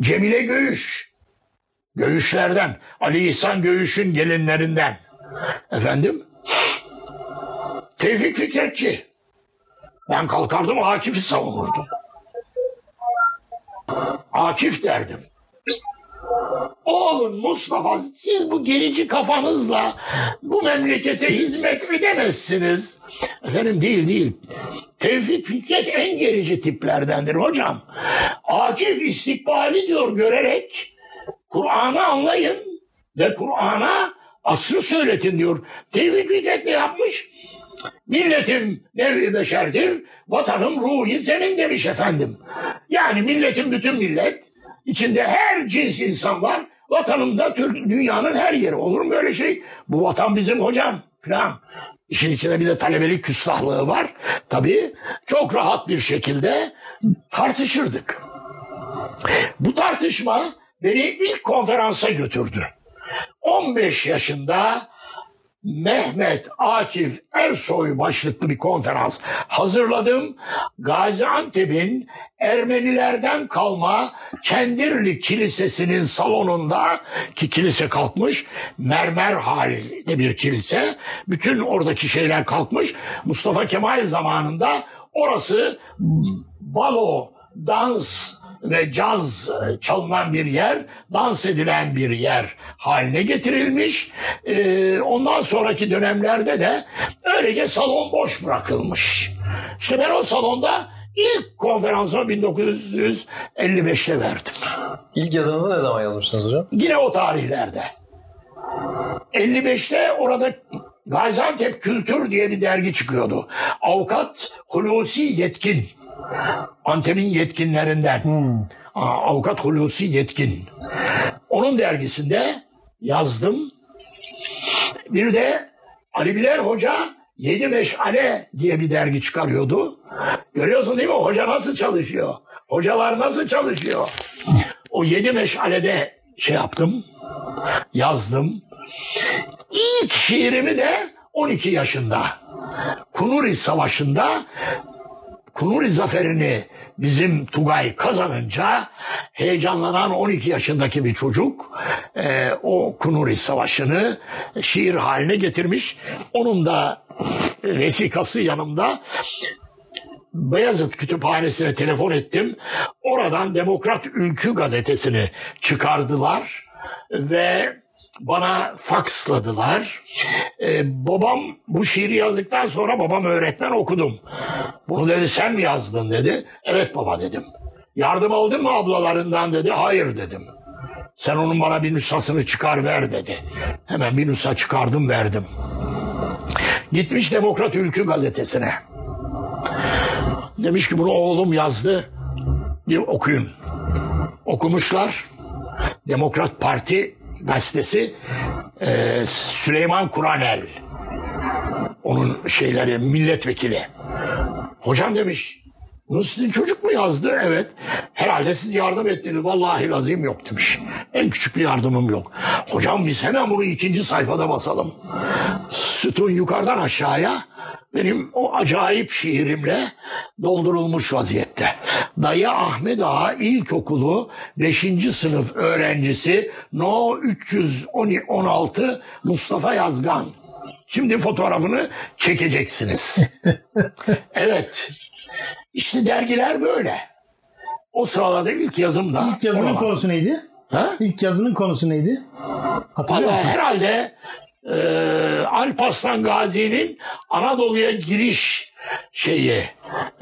S2: Cemile Göğüş. Göğüşlerden. Ali İhsan Göğüş'ün gelinlerinden. Efendim? Tevfik Fikretçi. Ben kalkardım Akif'i savunurdum. Akif derdim. Oğlum Mustafa siz bu gerici kafanızla bu memlekete hizmet edemezsiniz. Efendim değil değil. Tevfik Fikret en gerici tiplerdendir hocam. Akif istikbali diyor görerek Kur'an'ı anlayın ve Kur'an'a asrı söyletin diyor. Tevfik Fikret ne yapmış? Milletim nevi beşerdir, vatanım ruhi senin demiş efendim. Yani milletin bütün millet, içinde her cins insan var. Vatanımda Türk, dünyanın her yeri olur mu öyle şey? Bu vatan bizim hocam falan. İşin içinde bir de talebelik küstahlığı var. Tabii çok rahat bir şekilde tartışırdık. Bu tartışma beni ilk konferansa götürdü. 15 yaşında Mehmet Akif Ersoy başlıklı bir konferans hazırladım. Gaziantep'in Ermenilerden kalma Kendirli Kilisesi'nin salonunda ki kilise kalkmış mermer halde bir kilise. Bütün oradaki şeyler kalkmış. Mustafa Kemal zamanında orası balo, dans ve caz çalınan bir yer, dans edilen bir yer haline getirilmiş. Ee, ondan sonraki dönemlerde de öylece salon boş bırakılmış. İşte ben o salonda ilk konferansımı 1955'te verdim.
S3: İlk yazınızı ne zaman yazmıştınız hocam?
S2: Yine o tarihlerde. 55'te orada Gaziantep Kültür diye bir dergi çıkıyordu. Avukat Hulusi Yetkin. Antep'in yetkinlerinden. Aa, Avukat Hulusi Yetkin. Onun dergisinde yazdım. Bir de Ali Bilal Hoca Yedi Meşale diye bir dergi çıkarıyordu. Görüyorsun değil mi? Hoca nasıl çalışıyor? Hocalar nasıl çalışıyor? O Yedi Meşale'de şey yaptım. Yazdım. İlk şiirimi de 12 yaşında. Kunuri Savaşı'nda Kunuri zaferini bizim Tugay kazanınca heyecanlanan 12 yaşındaki bir çocuk e, o Kunuri Savaşı'nı şiir haline getirmiş. Onun da vesikası yanımda. Beyazıt Kütüphanesi'ne telefon ettim. Oradan Demokrat Ülkü gazetesini çıkardılar ve bana faksladılar. Ee, babam bu şiiri yazdıktan sonra babam öğretmen okudum. Bunu dedi sen mi yazdın dedi. Evet baba dedim. Yardım aldın mı ablalarından dedi. Hayır dedim. Sen onun bana bir nüshasını çıkar ver dedi. Hemen bir nüsha çıkardım verdim. Gitmiş Demokrat Ülkü gazetesine. Demiş ki bunu oğlum yazdı. Bir okuyun. Okumuşlar. Demokrat Parti gazetesi e, Süleyman Kuranel. Onun şeyleri milletvekili. Hocam demiş bunu sizin çocuk mu yazdı? Evet. Herhalde siz yardım ettiniz. Vallahi lazım yok demiş. En küçük bir yardımım yok. Hocam biz hemen bunu ikinci sayfada basalım. Sütun yukarıdan aşağıya benim o acayip şiirimle doldurulmuş vaziyette. Dayı Ahmet Ağa İlkokulu 5. sınıf öğrencisi No 316 Mustafa Yazgan. Şimdi fotoğrafını çekeceksiniz. evet. İşte dergiler böyle. O sıralarda ilk yazım da.
S1: İlk yazının konusu neydi?
S2: Ha?
S1: İlk yazının konusu neydi? Hatırlıyor musunuz?
S2: herhalde e, Alparslan Gazi'nin Anadolu'ya giriş şeyi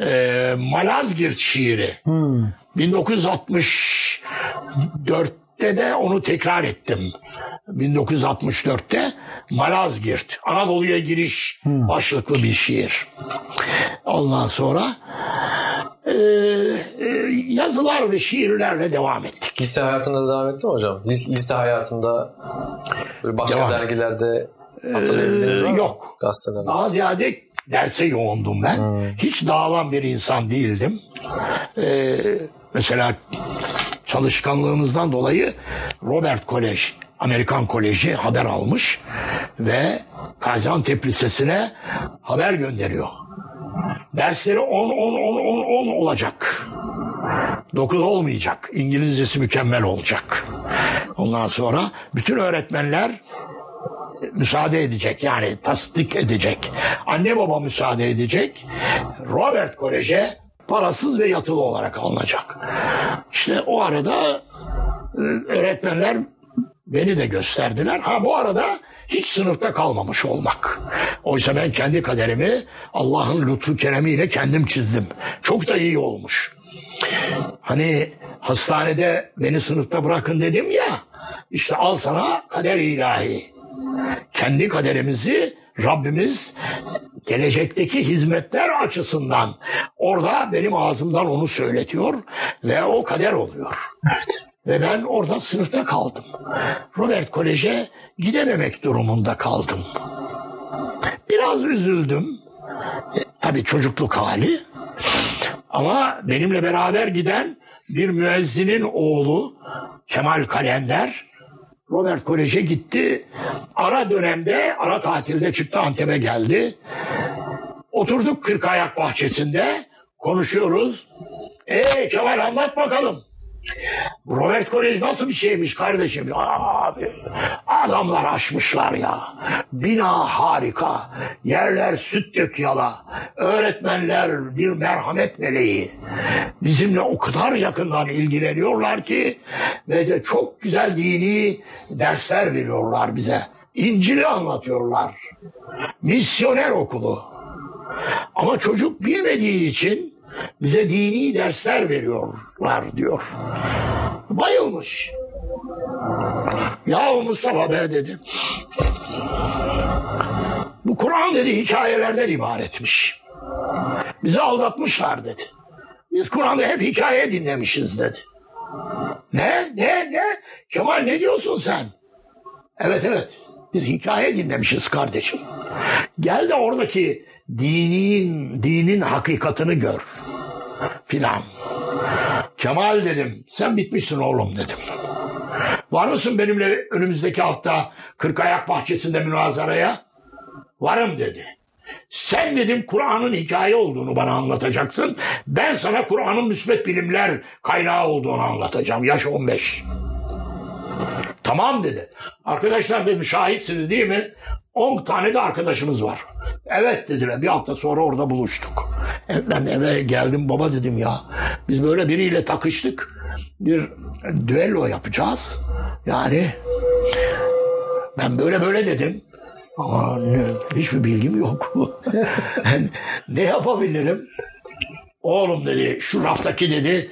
S2: e, Malazgirt şiiri.
S1: Hmm.
S2: 1964'te de onu tekrar ettim. 1964'te Malazgirt, Anadolu'ya giriş başlıklı bir şiir. Ondan sonra e, e, yazılar ve şiirlerle devam ettik.
S3: Lise hayatında da devam etti mi hocam? Lis- Lise hayatında başka
S2: Devam.
S3: dergilerde hatırlayabildiğiniz
S2: Ee,
S3: var mı?
S2: yok.
S3: Gazetelerde.
S2: Daha ziyade derse yoğundum ben. Hiç dağılan bir insan değildim. Ee, mesela çalışkanlığımızdan dolayı Robert Kolej, Amerikan Koleji haber almış ve Gaziantep Lisesi'ne haber gönderiyor. Dersleri 10 10 10 10 10 olacak. 9 olmayacak. İngilizcesi mükemmel olacak. Ondan sonra bütün öğretmenler müsaade edecek yani tasdik edecek. Anne baba müsaade edecek. Robert Kolej'e parasız ve yatılı olarak alınacak. İşte o arada e, öğretmenler beni de gösterdiler. Ha bu arada hiç sınıfta kalmamış olmak. Oysa ben kendi kaderimi Allah'ın lütfu keremiyle kendim çizdim. Çok da iyi olmuş. Hani hastanede beni sınıfta bırakın dedim ya. İşte al sana kader ilahi kendi kaderimizi Rabbimiz gelecekteki hizmetler açısından orada benim ağzımdan onu söyletiyor ve o kader oluyor.
S1: Evet.
S2: Ve ben orada sınıfta kaldım. Robert Kolej'e gidememek durumunda kaldım. Biraz üzüldüm. E, tabii çocukluk hali. Ama benimle beraber giden bir müezzinin oğlu Kemal Kalender Robert Kolej'e gitti. Ara dönemde, ara tatilde çıktı Antep'e geldi. Oturduk Kırkayak bahçesinde konuşuyoruz. Ee Kemal anlat bakalım. Robert Kolej nasıl bir şeymiş kardeşim? Abi adamlar aşmışlar ya. Bina harika. Yerler süt dök yala. Öğretmenler bir merhamet meleği. Bizimle o kadar yakından ilgileniyorlar ki ve de çok güzel dini dersler veriyorlar bize. İncil'i anlatıyorlar. Misyoner okulu. Ama çocuk bilmediği için bize dini dersler veriyorlar diyor. Bayılmış. Ya Mustafa be dedi. Bu Kur'an dedi hikayelerden ibaretmiş. Bizi aldatmışlar dedi. Biz Kur'an'da hep hikaye dinlemişiz dedi. Ne? Ne? Ne? Kemal ne diyorsun sen? Evet evet. Biz hikaye dinlemişiz kardeşim. Gel de oradaki dinin dinin hakikatini gör. Filan. Kemal dedim. Sen bitmişsin oğlum dedim. Var mısın benimle önümüzdeki hafta Kırkayak Bahçesi'nde münazaraya? Varım dedi. Sen dedim Kur'an'ın hikaye olduğunu bana anlatacaksın. Ben sana Kur'an'ın müsbet bilimler kaynağı olduğunu anlatacağım. Yaş 15. Tamam dedi. Arkadaşlar dedim şahitsiniz değil mi? 10 tane de arkadaşımız var. Evet dediler. Bir hafta sonra orada buluştuk. E, Ben eve geldim baba dedim ya. Biz böyle biriyle takıştık. Bir düello yapacağız. Yani ben böyle böyle dedim. Ama ne, hiçbir bilgim yok. Ne yapabilirim? Oğlum dedi şu raftaki dedi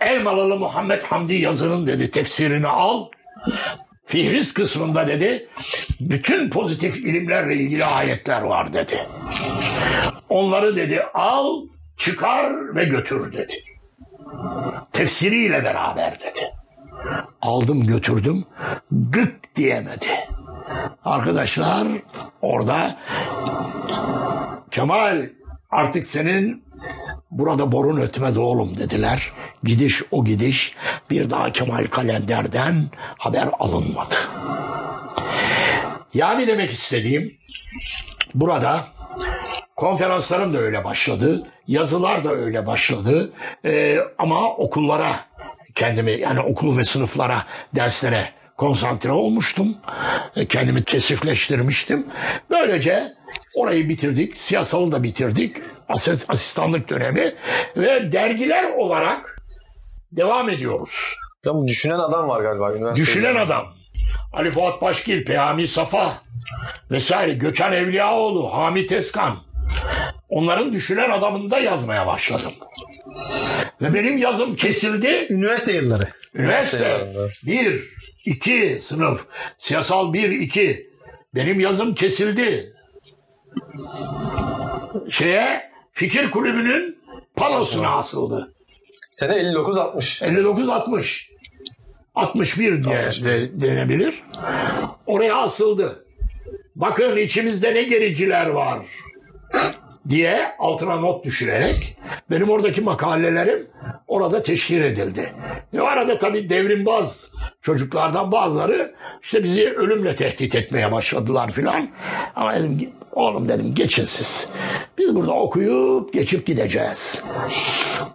S2: Elmalılı Muhammed Hamdi yazının dedi tefsirini al. Fihris kısmında dedi bütün pozitif ilimlerle ilgili ayetler var dedi. Onları dedi al, çıkar ve götür dedi. Tefsiriyle beraber dedi. Aldım götürdüm gık diyemedi. Arkadaşlar orada Kemal artık senin burada borun ötmez oğlum dediler. gidiş o gidiş bir daha Kemal Kalender'den haber alınmadı. Yani demek istediğim burada konferanslarım da öyle başladı. Yazılar da öyle başladı. Ee, ama okullara kendimi yani okul ve sınıflara, derslere konsantre olmuştum. Ee, Kendimi kesifleştirmiştim. Böylece orayı bitirdik. Siyasalı da bitirdik. As- Asistanlık dönemi ve dergiler olarak devam ediyoruz.
S3: Ya bu düşünen adam var galiba. üniversite
S2: Düşünen
S3: yıllarında.
S2: adam. Ali Fuat Başgil, Peyami Safa vesaire Gökhan Evliyaoğlu, Hamit Eskan. Onların düşünen adamında yazmaya başladım. Ve benim yazım kesildi.
S1: Üniversite yılları.
S2: Üniversite
S3: yıllarında.
S2: 1, 2 sınıf. Siyasal 1, 2. Benim yazım kesildi. Şeye fikir kulübünün panosuna asıldı.
S3: Sene 59-60.
S2: 59-60. 61 diye de, denebilir. Oraya asıldı. Bakın içimizde ne gericiler var diye altına not düşürerek benim oradaki makalelerim orada teşhir edildi. Ve arada tabii devrimbaz çocuklardan bazıları işte bizi ölümle tehdit etmeye başladılar filan. Ama dedim oğlum dedim geçin siz. Biz burada okuyup geçip gideceğiz.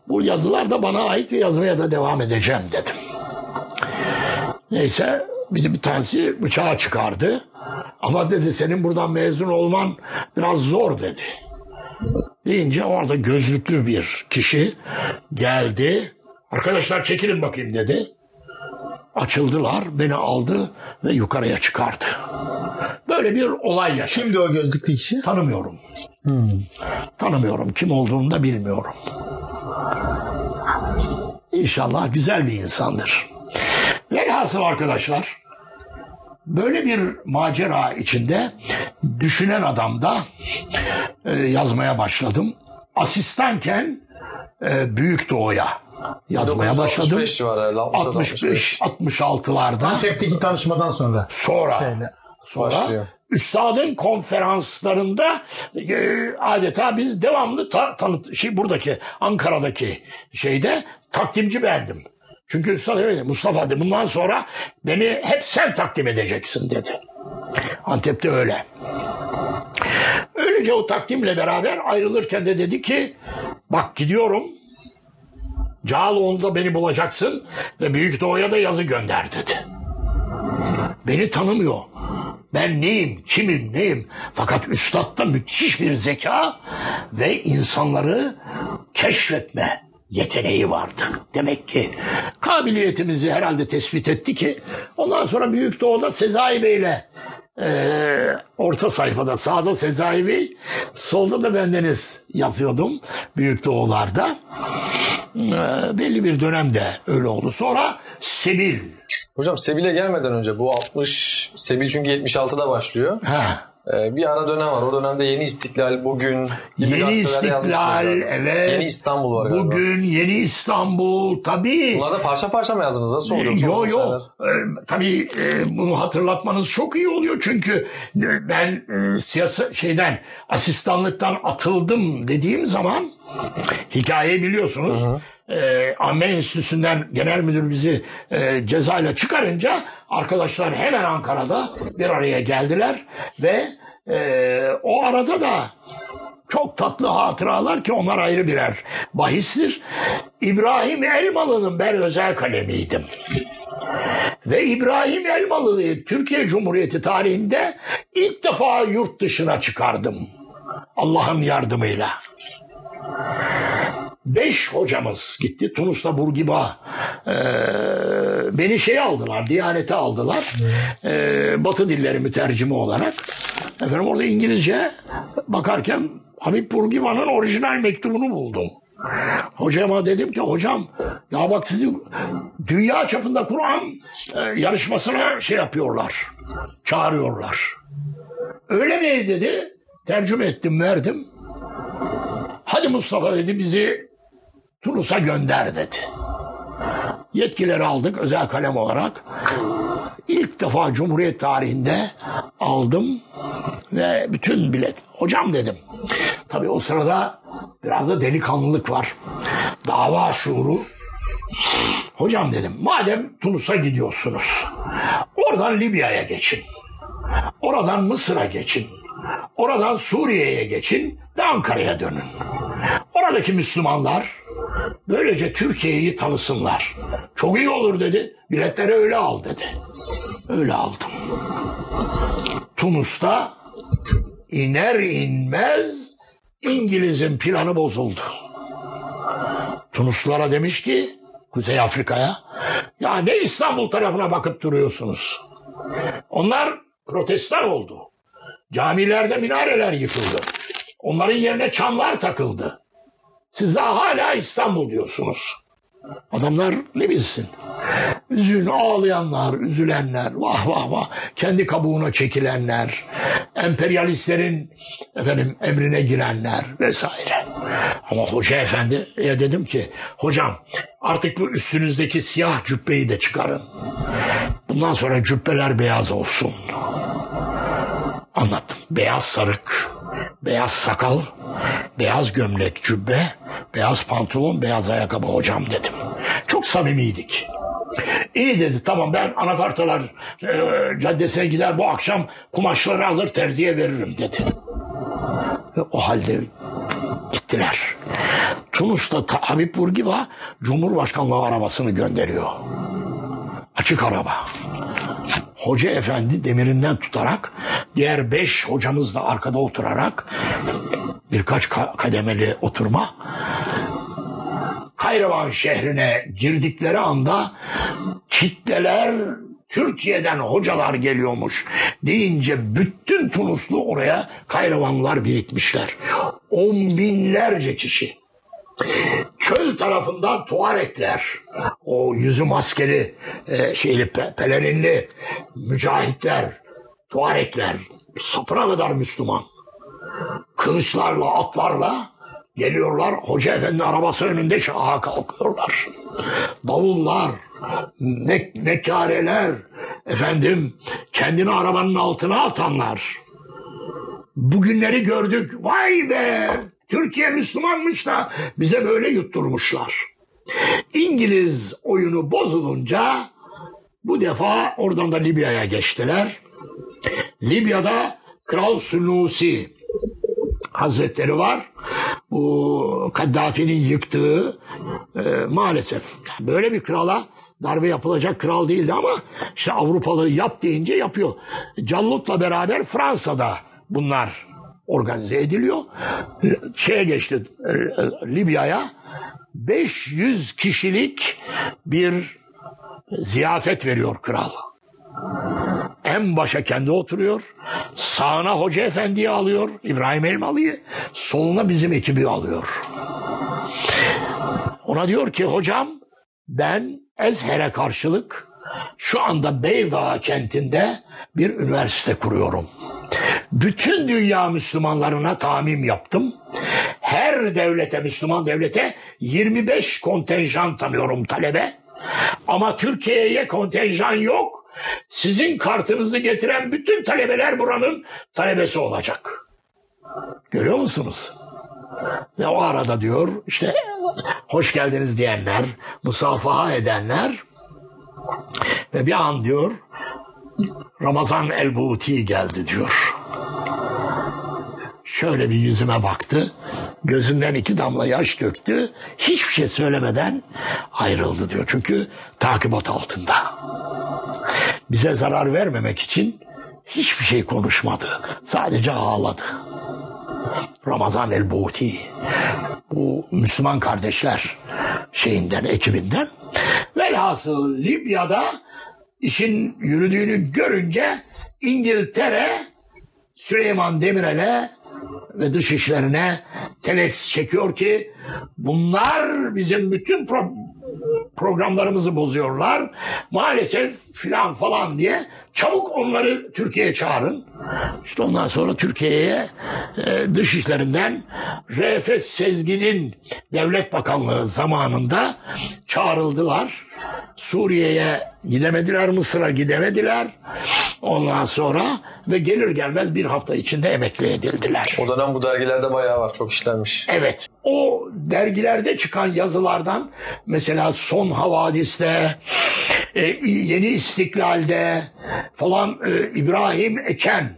S2: Bu yazılar da bana ait ve yazmaya da devam edeceğim dedim. Neyse bir, bir tanesi bıçağı çıkardı. Ama dedi senin buradan mezun olman biraz zor dedi. Deyince orada gözlüklü bir kişi geldi. Arkadaşlar çekilin bakayım dedi. Açıldılar, beni aldı ve yukarıya çıkardı. Böyle bir olay yaşadım.
S1: Kimdi o gözlüklü kişi?
S2: Tanımıyorum. Tanımıyorum. Kim olduğunu da bilmiyorum. İnşallah güzel bir insandır. Velhasıl arkadaşlar böyle bir macera içinde düşünen adamda e, yazmaya başladım. Asistanken e, Büyük Doğu'ya yazmaya başladım.
S3: 1965 civarı herhalde. 65.
S2: 65 66'larda
S1: Konseptteki tanışmadan sonra.
S2: sonra
S1: Şeyle.
S2: sonra
S3: Başlıyor.
S2: üstadın konferanslarında e, adeta biz devamlı ta, tanıt şey buradaki Ankara'daki şeyde takdimci bendim. Çünkü üstad evet Mustafa dedi bundan sonra beni hep sen takdim edeceksin dedi. Antep'te öyle. Öylece o takdimle beraber ayrılırken de dedi ki bak gidiyorum Cağaloğlu'nda beni bulacaksın ve Büyük Doğu'ya da yazı gönder dedi. Beni tanımıyor. Ben neyim, kimim, neyim? Fakat üstadda müthiş bir zeka ve insanları keşfetme yeteneği vardı. Demek ki kabiliyetimizi herhalde tespit etti ki ondan sonra Büyük Doğu'da Sezai Bey'le eee, orta sayfada sağda Sezai Bey solda da bendeniz yazıyordum Büyük Doğu'larda. Eee, belli bir dönemde öyle oldu. Sonra Sebil
S3: Hocam Sebil'e gelmeden önce bu 60 Sebil çünkü 76'da başlıyor.
S2: Ha.
S3: Ee, bir ara dönem var. O dönemde Yeni İstiklal, Bugün gibi
S2: Yeni İstiklal, evet.
S3: Yeni İstanbul var galiba.
S2: Bugün Yeni İstanbul tabii.
S3: Bunlarda parça parça mı yazdınız? Nasıl oluyor? Yoksa
S2: Yo
S3: uzun
S2: yo
S3: seneler?
S2: Ee, tabii e, bunu hatırlatmanız çok iyi oluyor çünkü e, ben e, siyasa şeyden asistanlıktan atıldım dediğim zaman hikayeyi biliyorsunuz. E, Amme Enstitüsü'nden genel müdür bizi e, cezayla çıkarınca arkadaşlar hemen Ankara'da bir araya geldiler ve e, o arada da çok tatlı hatıralar ki onlar ayrı birer bahistir. İbrahim Elmalı'nın ben özel kalemiydim. Ve İbrahim Elmalı'yı Türkiye Cumhuriyeti tarihinde ilk defa yurt dışına çıkardım. Allah'ın yardımıyla. Beş hocamız gitti Tunus'ta Burgiba. Ee, beni şey aldılar, Diyanet'e aldılar. Ee, Batı dilleri mütercimi olarak. Efendim orada İngilizce bakarken Habib Burgiba'nın orijinal mektubunu buldum. Hocama dedim ki hocam ya bak sizi dünya çapında Kur'an e, yarışmasına şey yapıyorlar. Çağırıyorlar. Öyle mi dedi. Tercüme ettim verdim. Hadi Mustafa dedi bizi Tunus'a gönder dedi. Yetkileri aldık özel kalem olarak. İlk defa Cumhuriyet tarihinde aldım ve bütün bilet. Hocam dedim. Tabii o sırada biraz da delikanlılık var. Dava şuuru Hocam dedim madem Tunus'a gidiyorsunuz oradan Libya'ya geçin. Oradan Mısır'a geçin. Oradan Suriye'ye geçin ve Ankara'ya dönün. Oradaki Müslümanlar böylece Türkiye'yi tanısınlar. Çok iyi olur dedi. Biletleri öyle al dedi. Öyle aldım. Tunus'ta iner inmez İngiliz'in planı bozuldu. Tunuslulara demiş ki Kuzey Afrika'ya ya ne İstanbul tarafına bakıp duruyorsunuz? Onlar protestan oldu. Camilerde minareler yıkıldı. Onların yerine çamlar takıldı. Siz daha hala İstanbul diyorsunuz. Adamlar ne bilsin? Üzün ağlayanlar, üzülenler, vah vah vah, kendi kabuğuna çekilenler, emperyalistlerin efendim emrine girenler vesaire. Ama hoca efendiye dedim ki, hocam artık bu üstünüzdeki siyah cübbeyi de çıkarın. Bundan sonra cübbeler beyaz olsun. Anlattım. Beyaz sarık, beyaz sakal, beyaz gömlek, cübbe, beyaz pantolon, beyaz ayakkabı hocam dedim. Çok samimiydik. İyi dedi tamam ben anafartalar e, caddesine gider bu akşam kumaşları alır terziye veririm dedi. Ve o halde gittiler. Tunus'ta Ta- Habib Bourguiba Cumhurbaşkanlığı arabasını gönderiyor. Açık araba. Hoca efendi demirinden tutarak diğer beş hocamız da arkada oturarak birkaç ka- kademeli oturma Kayravan şehrine girdikleri anda kitleler Türkiye'den hocalar geliyormuş deyince bütün Tunuslu oraya Kayravanlılar birikmişler. On binlerce kişi. Çöl tarafından Tuarekler, o yüzü maskeli, e, şeyli, pe- pelerinli mücahitler, Tuarekler, sapına kadar Müslüman. Kılıçlarla, atlarla geliyorlar. Hoca efendi arabası önünde şaha kalkıyorlar. Davullar, ne, nekareler, efendim kendini arabanın altına atanlar. Bugünleri gördük. Vay be! Türkiye Müslümanmış da bize böyle yutturmuşlar. İngiliz oyunu bozulunca bu defa oradan da Libya'ya geçtiler. Libya'da Kral Sunusi Hazretleri var. Bu Kaddafi'nin yıktığı e, maalesef böyle bir krala darbe yapılacak kral değildi ama işte Avrupalı yap deyince yapıyor. Callut'la beraber Fransa'da bunlar organize ediliyor. Şeye geçti e, e, Libya'ya 500 kişilik bir ziyafet veriyor kral. En başa kendi oturuyor. Sağına Hoca Efendi'yi alıyor. İbrahim Elmalı'yı. Soluna bizim ekibi alıyor. Ona diyor ki hocam ben Ezher'e karşılık şu anda Beydağ kentinde bir üniversite kuruyorum. Bütün dünya Müslümanlarına tamim yaptım. Her devlete, Müslüman devlete 25 kontenjan tanıyorum talebe. Ama Türkiye'ye kontenjan yok. Sizin kartınızı getiren bütün talebeler buranın talebesi olacak. Görüyor musunuz? Ve o arada diyor işte hoş geldiniz diyenler, musafaha edenler ve bir an diyor Ramazan el-Buti geldi diyor. Şöyle bir yüzüme baktı. Gözünden iki damla yaş döktü. Hiçbir şey söylemeden ayrıldı diyor. Çünkü takibat altında. Bize zarar vermemek için hiçbir şey konuşmadı. Sadece ağladı. Ramazan el-Buti. Bu Müslüman kardeşler şeyinden, ekibinden. Velhasıl Libya'da işin yürüdüğünü görünce İngiltere Süleyman Demirel'e ve dış işlerine telex çekiyor ki bunlar bizim bütün pro- programlarımızı bozuyorlar. Maalesef filan falan diye çabuk onları Türkiye'ye çağırın. İşte ondan sonra Türkiye'ye e, dış işlerinden Refet Sezgin'in devlet bakanlığı zamanında çağrıldılar. Suriye'ye gidemediler, Mısır'a gidemediler. Ondan sonra ve gelir gelmez bir hafta içinde emekli edildiler.
S3: O dönem bu dergilerde bayağı var. Çok işlenmiş.
S2: Evet. O dergilerde çıkan yazılardan mesela Son Havadis'te, e, Yeni İstiklal'de falan e, İbrahim Eken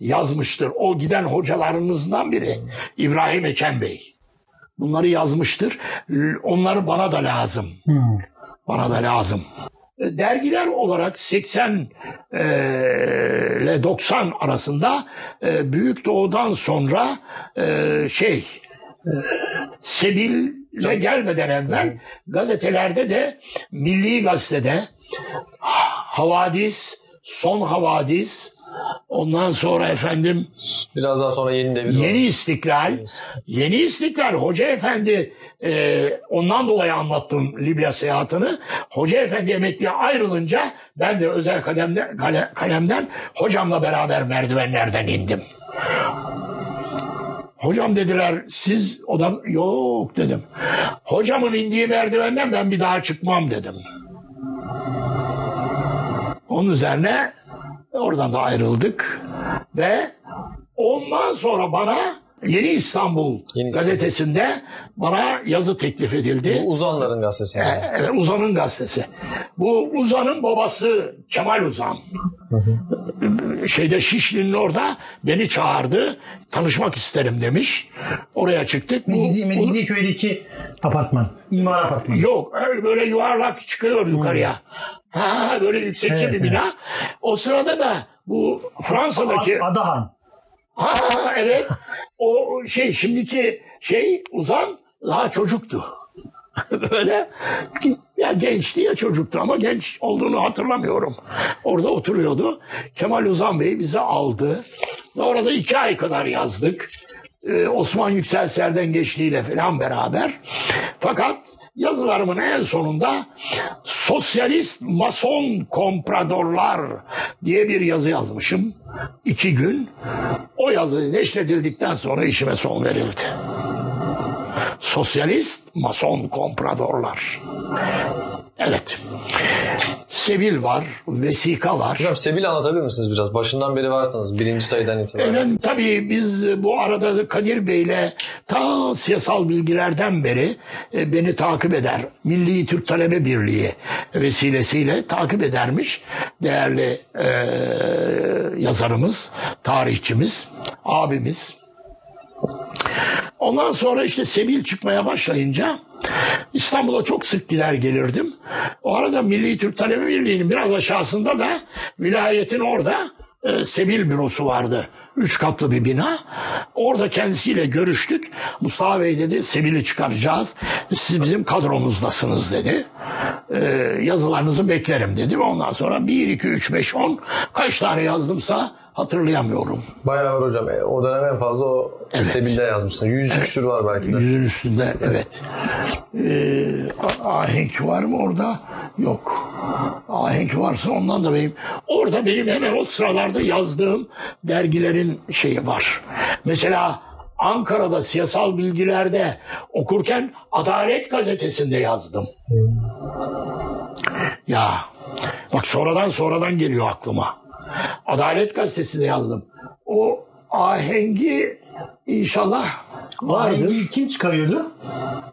S2: yazmıştır. O giden hocalarımızdan biri İbrahim Eken Bey. Bunları yazmıştır. Onları bana da lazım. Bana da lazım. E, Dergiler olarak 80 e, ile 90 arasında Büyük Doğu'dan sonra şey Sebil'e gelmeden evvel gazetelerde de Milli Gazete'de Havadis, Son Havadis, ondan sonra efendim
S3: Biraz daha sonra yeni devir
S2: Yeni
S3: var.
S2: İstiklal, Yeni İstiklal Hoca Efendi e, ondan dolayı anlattım Libya seyahatini. Hoca Efendi emekliye ayrılınca ben de özel kalemden, kale- kalemden hocamla beraber merdivenlerden indim. Hocam dediler siz odan yok dedim. Hocamın indiği merdivenden ben bir daha çıkmam dedim. Onun üzerine oradan da ayrıldık ve ondan sonra bana Yeni İstanbul
S3: Yeni İstanbul.
S2: gazetesinde bana yazı teklif edildi.
S3: Bu Uzanların gazetesi. yani.
S2: E, Evet, Uzan'ın gazetesi. Bu Uzan'ın babası Kemal Uzan. Şeyde Şişli'nin orada beni çağırdı. Tanışmak isterim demiş. Oraya çıktık. Bu-
S1: Mecidi,
S2: bu-
S1: Mecidiköy'deki apartman. İmar apartmanı.
S2: Yok öyle böyle yuvarlak çıkıyor yukarıya. Ha böyle yüksekçe
S1: Evet,
S2: bir bina. O sırada da bu Fransa'daki
S1: Adahan.
S2: ha evet o şey şimdiki şey uzan daha çocuktu. böyle ya gençti ya çocuktu ama genç olduğunu hatırlamıyorum. Orada oturuyordu. Kemal Uzan Bey bizi aldı. Ve orada iki ay kadar yazdık. Ee, Osman Yüksel Serden geçtiğiyle falan beraber. Fakat yazılarımın en sonunda sosyalist mason kompradorlar diye bir yazı yazmışım. İki gün. O yazı neşredildikten sonra işime son verildi. Sosyalist mason kompradorlar. Evet. Sevil var, vesika var.
S3: Hocam Sebil anlatabilir misiniz biraz? Başından beri varsanız birinci sayıdan itibaren.
S2: Efendim tabii biz bu arada Kadir Bey'le ta siyasal bilgilerden beri e, beni takip eder. Milli Türk Talebe Birliği vesilesiyle takip edermiş değerli e, yazarımız, tarihçimiz, abimiz. Ondan sonra işte Sebil çıkmaya başlayınca İstanbul'a çok sık gider gelirdim. O arada Milli Türk Talebe Birliği'nin biraz aşağısında da vilayetin orada e, Sebil bürosu vardı. Üç katlı bir bina. Orada kendisiyle görüştük. Mustafa Bey dedi Sebil'i çıkaracağız. Siz bizim kadromuzdasınız dedi. E, yazılarınızı beklerim dedi. Ondan sonra 1, 2, 3, 5, 10 kaç tane yazdımsa hatırlayamıyorum.
S3: Bayağı var hocam. E, O dönem en fazla o
S2: Evet.
S3: Sebil'de yazmışsın. Yüz küsür var belki de.
S2: Yüzün üstünde evet. Ee, ahenk var mı orada? Yok. Ahenk varsa ondan da benim. Orada benim hemen o sıralarda yazdığım dergilerin şeyi var. Mesela Ankara'da siyasal bilgilerde okurken Adalet Gazetesi'nde yazdım. Ya bak sonradan sonradan geliyor aklıma. Adalet Gazetesi'nde yazdım. O ahengi inşallah vardır.
S1: Ahengi kim çıkarıyordu?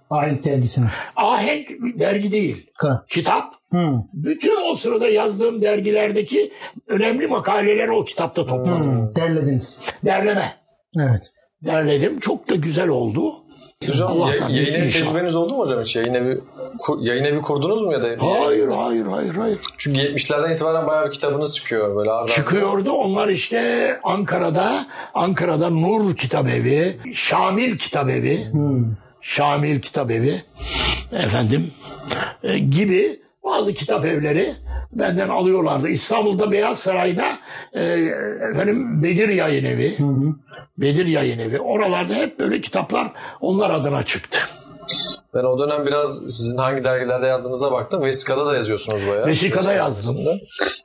S1: Ahenk dergisini.
S2: Ahenk dergi değil.
S1: Ka.
S2: Kitap.
S1: Hı.
S2: Bütün o sırada yazdığım dergilerdeki önemli makaleleri o kitapta topladım.
S1: Hı. Derlediniz.
S2: Derleme.
S1: Evet.
S2: Derledim. Çok da güzel oldu.
S3: Hocam
S2: Allah'tan
S3: ya- yayın evi tecrübeniz oldu mu hocam hiç? Yayın evi, kur- yayın evi kurdunuz mu ya da?
S2: Hayır, hayır, hayır, hayır.
S3: Çünkü 70'lerden itibaren bayağı bir kitabınız çıkıyor böyle arda.
S2: Çıkıyordu. Onlar işte Ankara'da, Ankara'da Nur Kitabevi, Şamil Kitabevi, Şamil Kitabevi, efendim e, gibi bazı kitap evleri benden alıyorlardı. İstanbul'da Beyaz Saray'da e, efendim Bedir Yayın Evi, Bedir Yayın Evi. Oralarda hep böyle kitaplar onlar adına çıktı.
S3: Ben o dönem biraz sizin hangi dergilerde yazdığınıza baktım. Vesika'da da yazıyorsunuz bayağı.
S2: Vesika'da
S3: Vesika
S2: yazdım.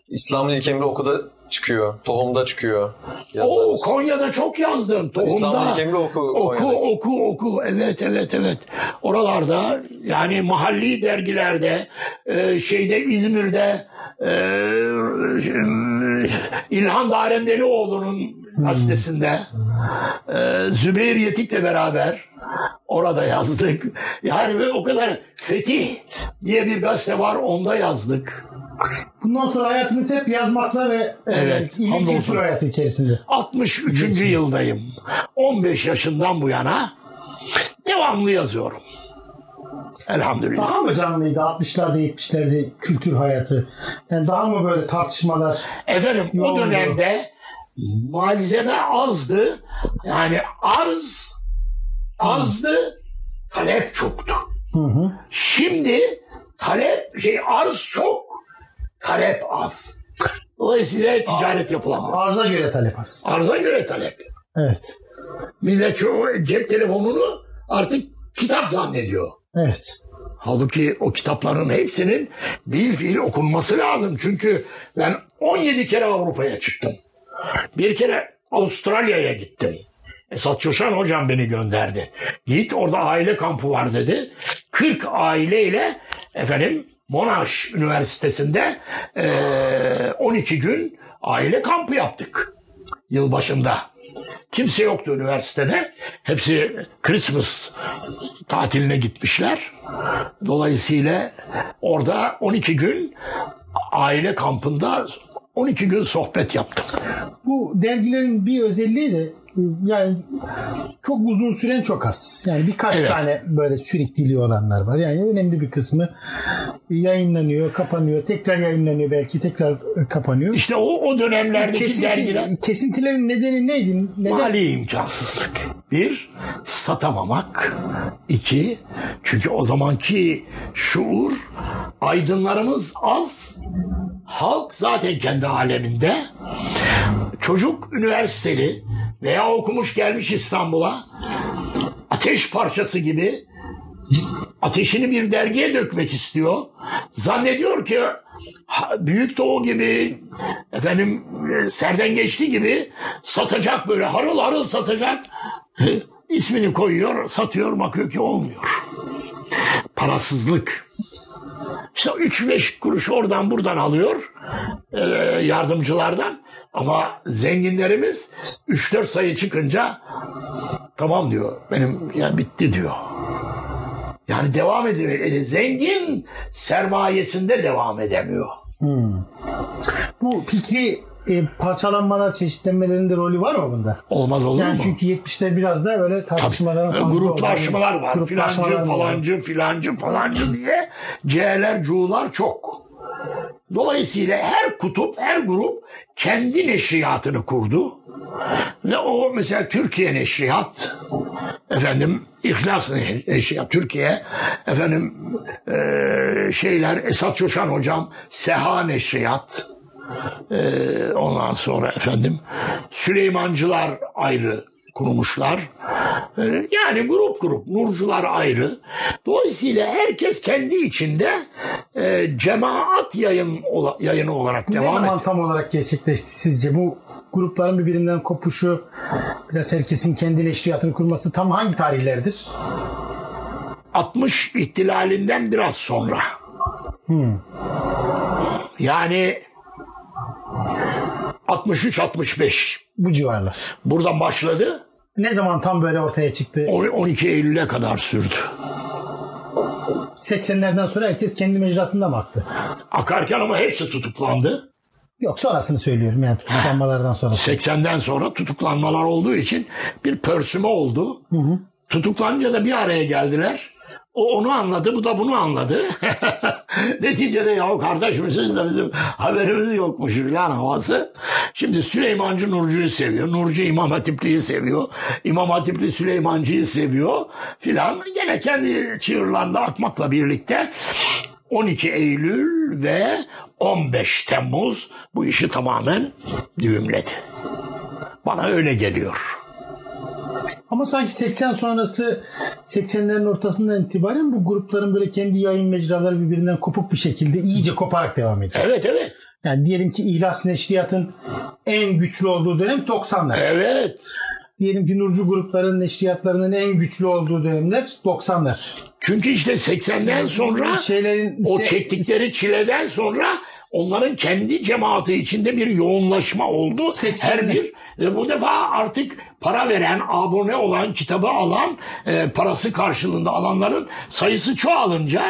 S3: İslam'ın ilk emri okuda çıkıyor. Tohum'da çıkıyor.
S2: O
S3: Yazılarınız.
S2: Konya'da çok yazdım. Tohumda.
S3: İstanbul İlk Emri oku
S2: Oku
S3: Konya'daki.
S2: oku oku evet evet evet. Oralarda yani mahalli dergilerde e, şeyde İzmir'de İlhan Daremdelioğlu'nun gazetesinde e, Zübeyir Yetik'le beraber orada yazdık. Yani ve o kadar Fetih diye bir gazete var onda yazdık.
S1: Bundan sonra hayatınız hep yazmakla ve
S2: Evet,
S1: e, ilmi
S2: hamdolsun.
S1: kültür hayatı içerisinde.
S2: 63. yıldayım. 15 yaşından bu yana devamlı yazıyorum. Elhamdülillah.
S1: Daha mı canlıydı 60'larda 70'lerde kültür hayatı? Yani daha mı böyle tartışmalar?
S2: Efendim o dönemde malzeme azdı. Yani arz azdı, talep çoktu.
S1: Hı hı.
S2: Şimdi talep şey arz çok, talep az. Dolayısıyla ticaret yapılamıyor.
S1: Arza göre talep az.
S2: Arza göre talep.
S1: Evet.
S2: Millet çoğu cep telefonunu artık kitap zannediyor.
S1: Evet.
S2: Halbuki o kitapların hepsinin bil fiil okunması lazım. Çünkü ben 17 kere Avrupa'ya çıktım. Bir kere Avustralya'ya gittim. Esat Çoşan hocam beni gönderdi. Git orada aile kampı var dedi. 40 aileyle efendim Monash Üniversitesi'nde eee, 12 gün aile kampı yaptık. Yılbaşında. Kimse yoktu üniversitede. Hepsi Christmas tatiline gitmişler. Dolayısıyla orada 12 gün aile kampında 12 gün sohbet yaptım.
S1: Bu dergilerin bir özelliği de yani çok uzun süren çok az. Yani birkaç
S2: Evet.
S1: tane böyle sürekli olanlar var. Yani önemli bir kısmı yayınlanıyor, kapanıyor, tekrar yayınlanıyor belki tekrar kapanıyor.
S2: İşte o, o dönemlerdeki dergiler
S1: Kesinti, kesintilerin nedeni neydi? Neden?
S2: mali imkansızlık. Bir, satamamak. İki, çünkü o zamanki şuur aydınlarımız az. Halk zaten kendi aleminde. Çocuk üniversiteli veya okumuş gelmiş İstanbul'a ateş parçası gibi ateşini bir dergiye dökmek istiyor. Zannediyor ki Büyük Doğu gibi efendim e, Serden geçti gibi satacak böyle harıl harıl satacak. İsmini koyuyor, satıyor, bakıyor ki olmuyor. Parasızlık. İşte 3-5 kuruş oradan buradan alıyor e, yardımcılardan. Ama zenginlerimiz 3-4 sayı çıkınca tamam diyor. Benim ya bitti diyor. Yani devam ediyor. E, Zengin sermayesinde devam edemiyor.
S1: Bu fikri e, parçalanmalar, çeşitlenmelerinde rolü var mı bunda?
S2: Olmaz olur
S1: Yani
S2: mu?
S1: çünkü 70'te biraz da öyle tartışmaların
S2: Tabii. Gruplaşmalar
S1: olduğu-
S2: var.
S1: gruplaşmalar
S2: Filancı, falancı, filancı, falancı diye C'ler, C'lar çok. Dolayısıyla her kutup, her grup kendi neşriyatını kurdu. Ve o mesela Türkiye Neşriyat, efendim İhlas Neşriyat Türkiye, efendim eee, şeyler Esat Çoşan hocam, Seha Neşriyat, eee, ondan sonra efendim Süleymancılar ayrı kurmuşlar. Ee, Yani grup grup, nurcular ayrı. Dolayısıyla herkes kendi içinde e, cemaat yayın ola- yayını olarak
S1: Ne
S2: devam
S1: zaman
S2: ediyor.
S1: tam olarak gerçekleşti sizce? Bu grupların birbirinden kopuşu, biraz herkesin kendi neşriyatını kurması tam hangi tarihlerdir?
S2: 60 ihtilalinden biraz sonra. Yani 63-65
S1: Bu civarlar.
S2: buradan başladı.
S1: Ne zaman tam böyle ortaya çıktı?
S2: on- 12 Eylül'e kadar sürdü.
S1: 80'lerden sonra herkes kendi mecrasında mı aktı?
S2: Akarken ama hepsi tutuklandı.
S1: Yok sonrasını söylüyorum yani tutuklanmalardan sonra.
S2: 80'den sonra tutuklanmalar olduğu için bir pörsüme oldu. Tutuklanınca da bir araya geldiler. O onu anladı, bu da bunu anladı. Neticede ya kardeşim siz de bizim haberimiz yokmuş filan havası. Şimdi Süleymancı Nurcu'yu seviyor. Nurcu İmam Hatipli'yi seviyor. İmam Hatipli Süleymancı'yı seviyor filan. Gene kendi çığırlarında akmakla birlikte 12 Eylül ve 15 Temmuz bu işi tamamen düğümledi. Bana öyle geliyor.
S1: Ama sanki 80 sonrası 80'lerin ortasından itibaren bu grupların böyle kendi yayın mecraları birbirinden kopuk bir şekilde iyice koparak devam ediyor.
S2: Evet evet.
S1: Yani diyelim ki İhlas Neşriyat'ın en güçlü olduğu dönem 90'lar.
S2: Evet.
S1: Diyelim ki Nurcu grupların neşriyatlarının en güçlü olduğu dönemler 90'lar.
S2: Çünkü işte 80'den sonra
S1: Şeylerin
S2: o çektikleri çileden sonra onların kendi cemaati içinde bir yoğunlaşma oldu.
S1: 80'de.
S2: Her bir ve bu defa artık para veren, abone olan, kitabı alan, e, parası karşılığında alanların sayısı çoğalınca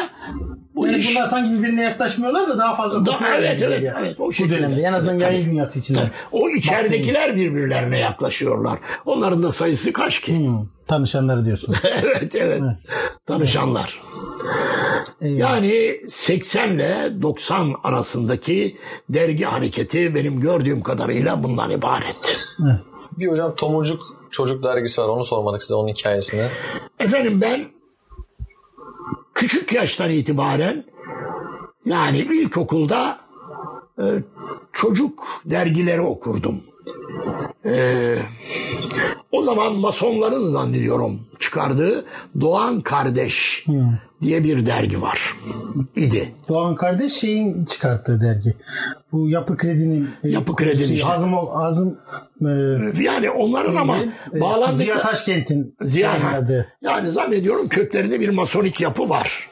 S2: bu
S1: Yani
S2: iş
S1: bunlar sanki birbirine yaklaşmıyorlar da daha fazla
S2: Da- evet, evet,
S1: geliyor.
S2: evet, o
S1: Bu
S2: şekilde.
S1: dönemde en azından
S2: Tabii.
S1: yayın dünyası içinde.
S2: o içeridekiler birbirlerine yaklaşıyorlar. Onların da sayısı kaç ki?
S1: Hmm, tanışanları diyorsun.
S2: evet evet. Tanışanlar. Yani 80 ile 90 arasındaki dergi hareketi benim gördüğüm kadarıyla bundan ibaret.
S1: Evet.
S3: Bir hocam Tomurcuk çocuk dergisi var. Onu sormadık size onun hikayesini.
S2: Efendim ben küçük yaştan itibaren yani ilkokulda e, çocuk dergileri okurdum. E, o zaman masonların zannediyorum çıkardığı Doğan Kardeş diye bir dergi var. idi.
S1: Doğan kardeş şeyin çıkarttığı dergi. Bu yapı kredinin e,
S2: Yapı Kredi'nin
S1: kurucusu,
S2: işte.
S1: Hazım, Hazım e,
S2: Yani onların ama
S1: e,
S2: bağlandıkları...
S1: Ziya Taşkent'in
S2: Ziya, yani zannediyorum köklerinde bir masonik yapı var.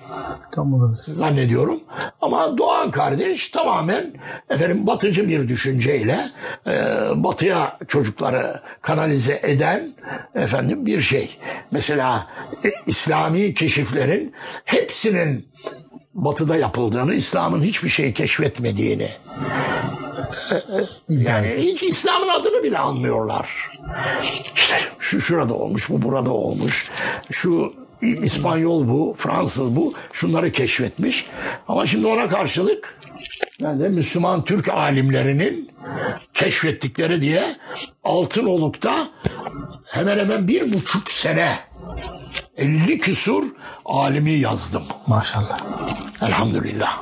S1: Tam olabilir.
S2: zannediyorum. Ama Doğan kardeş tamamen efendim batıcı bir düşünceyle e, batıya çocukları kanalize eden efendim bir şey. Mesela e, İslami keşiflerin hepsinin batıda yapıldığını, İslam'ın hiçbir şey keşfetmediğini yani hiç İslam'ın adını bile anmıyorlar. İşte şu şurada olmuş, bu burada olmuş. Şu İspanyol bu, Fransız bu. Şunları keşfetmiş. Ama şimdi ona karşılık ben de Müslüman Türk alimlerinin keşfettikleri diye Altınoluk'ta hemen hemen bir buçuk sene 50 küsur alimi yazdım.
S1: Maşallah.
S2: Elhamdülillah.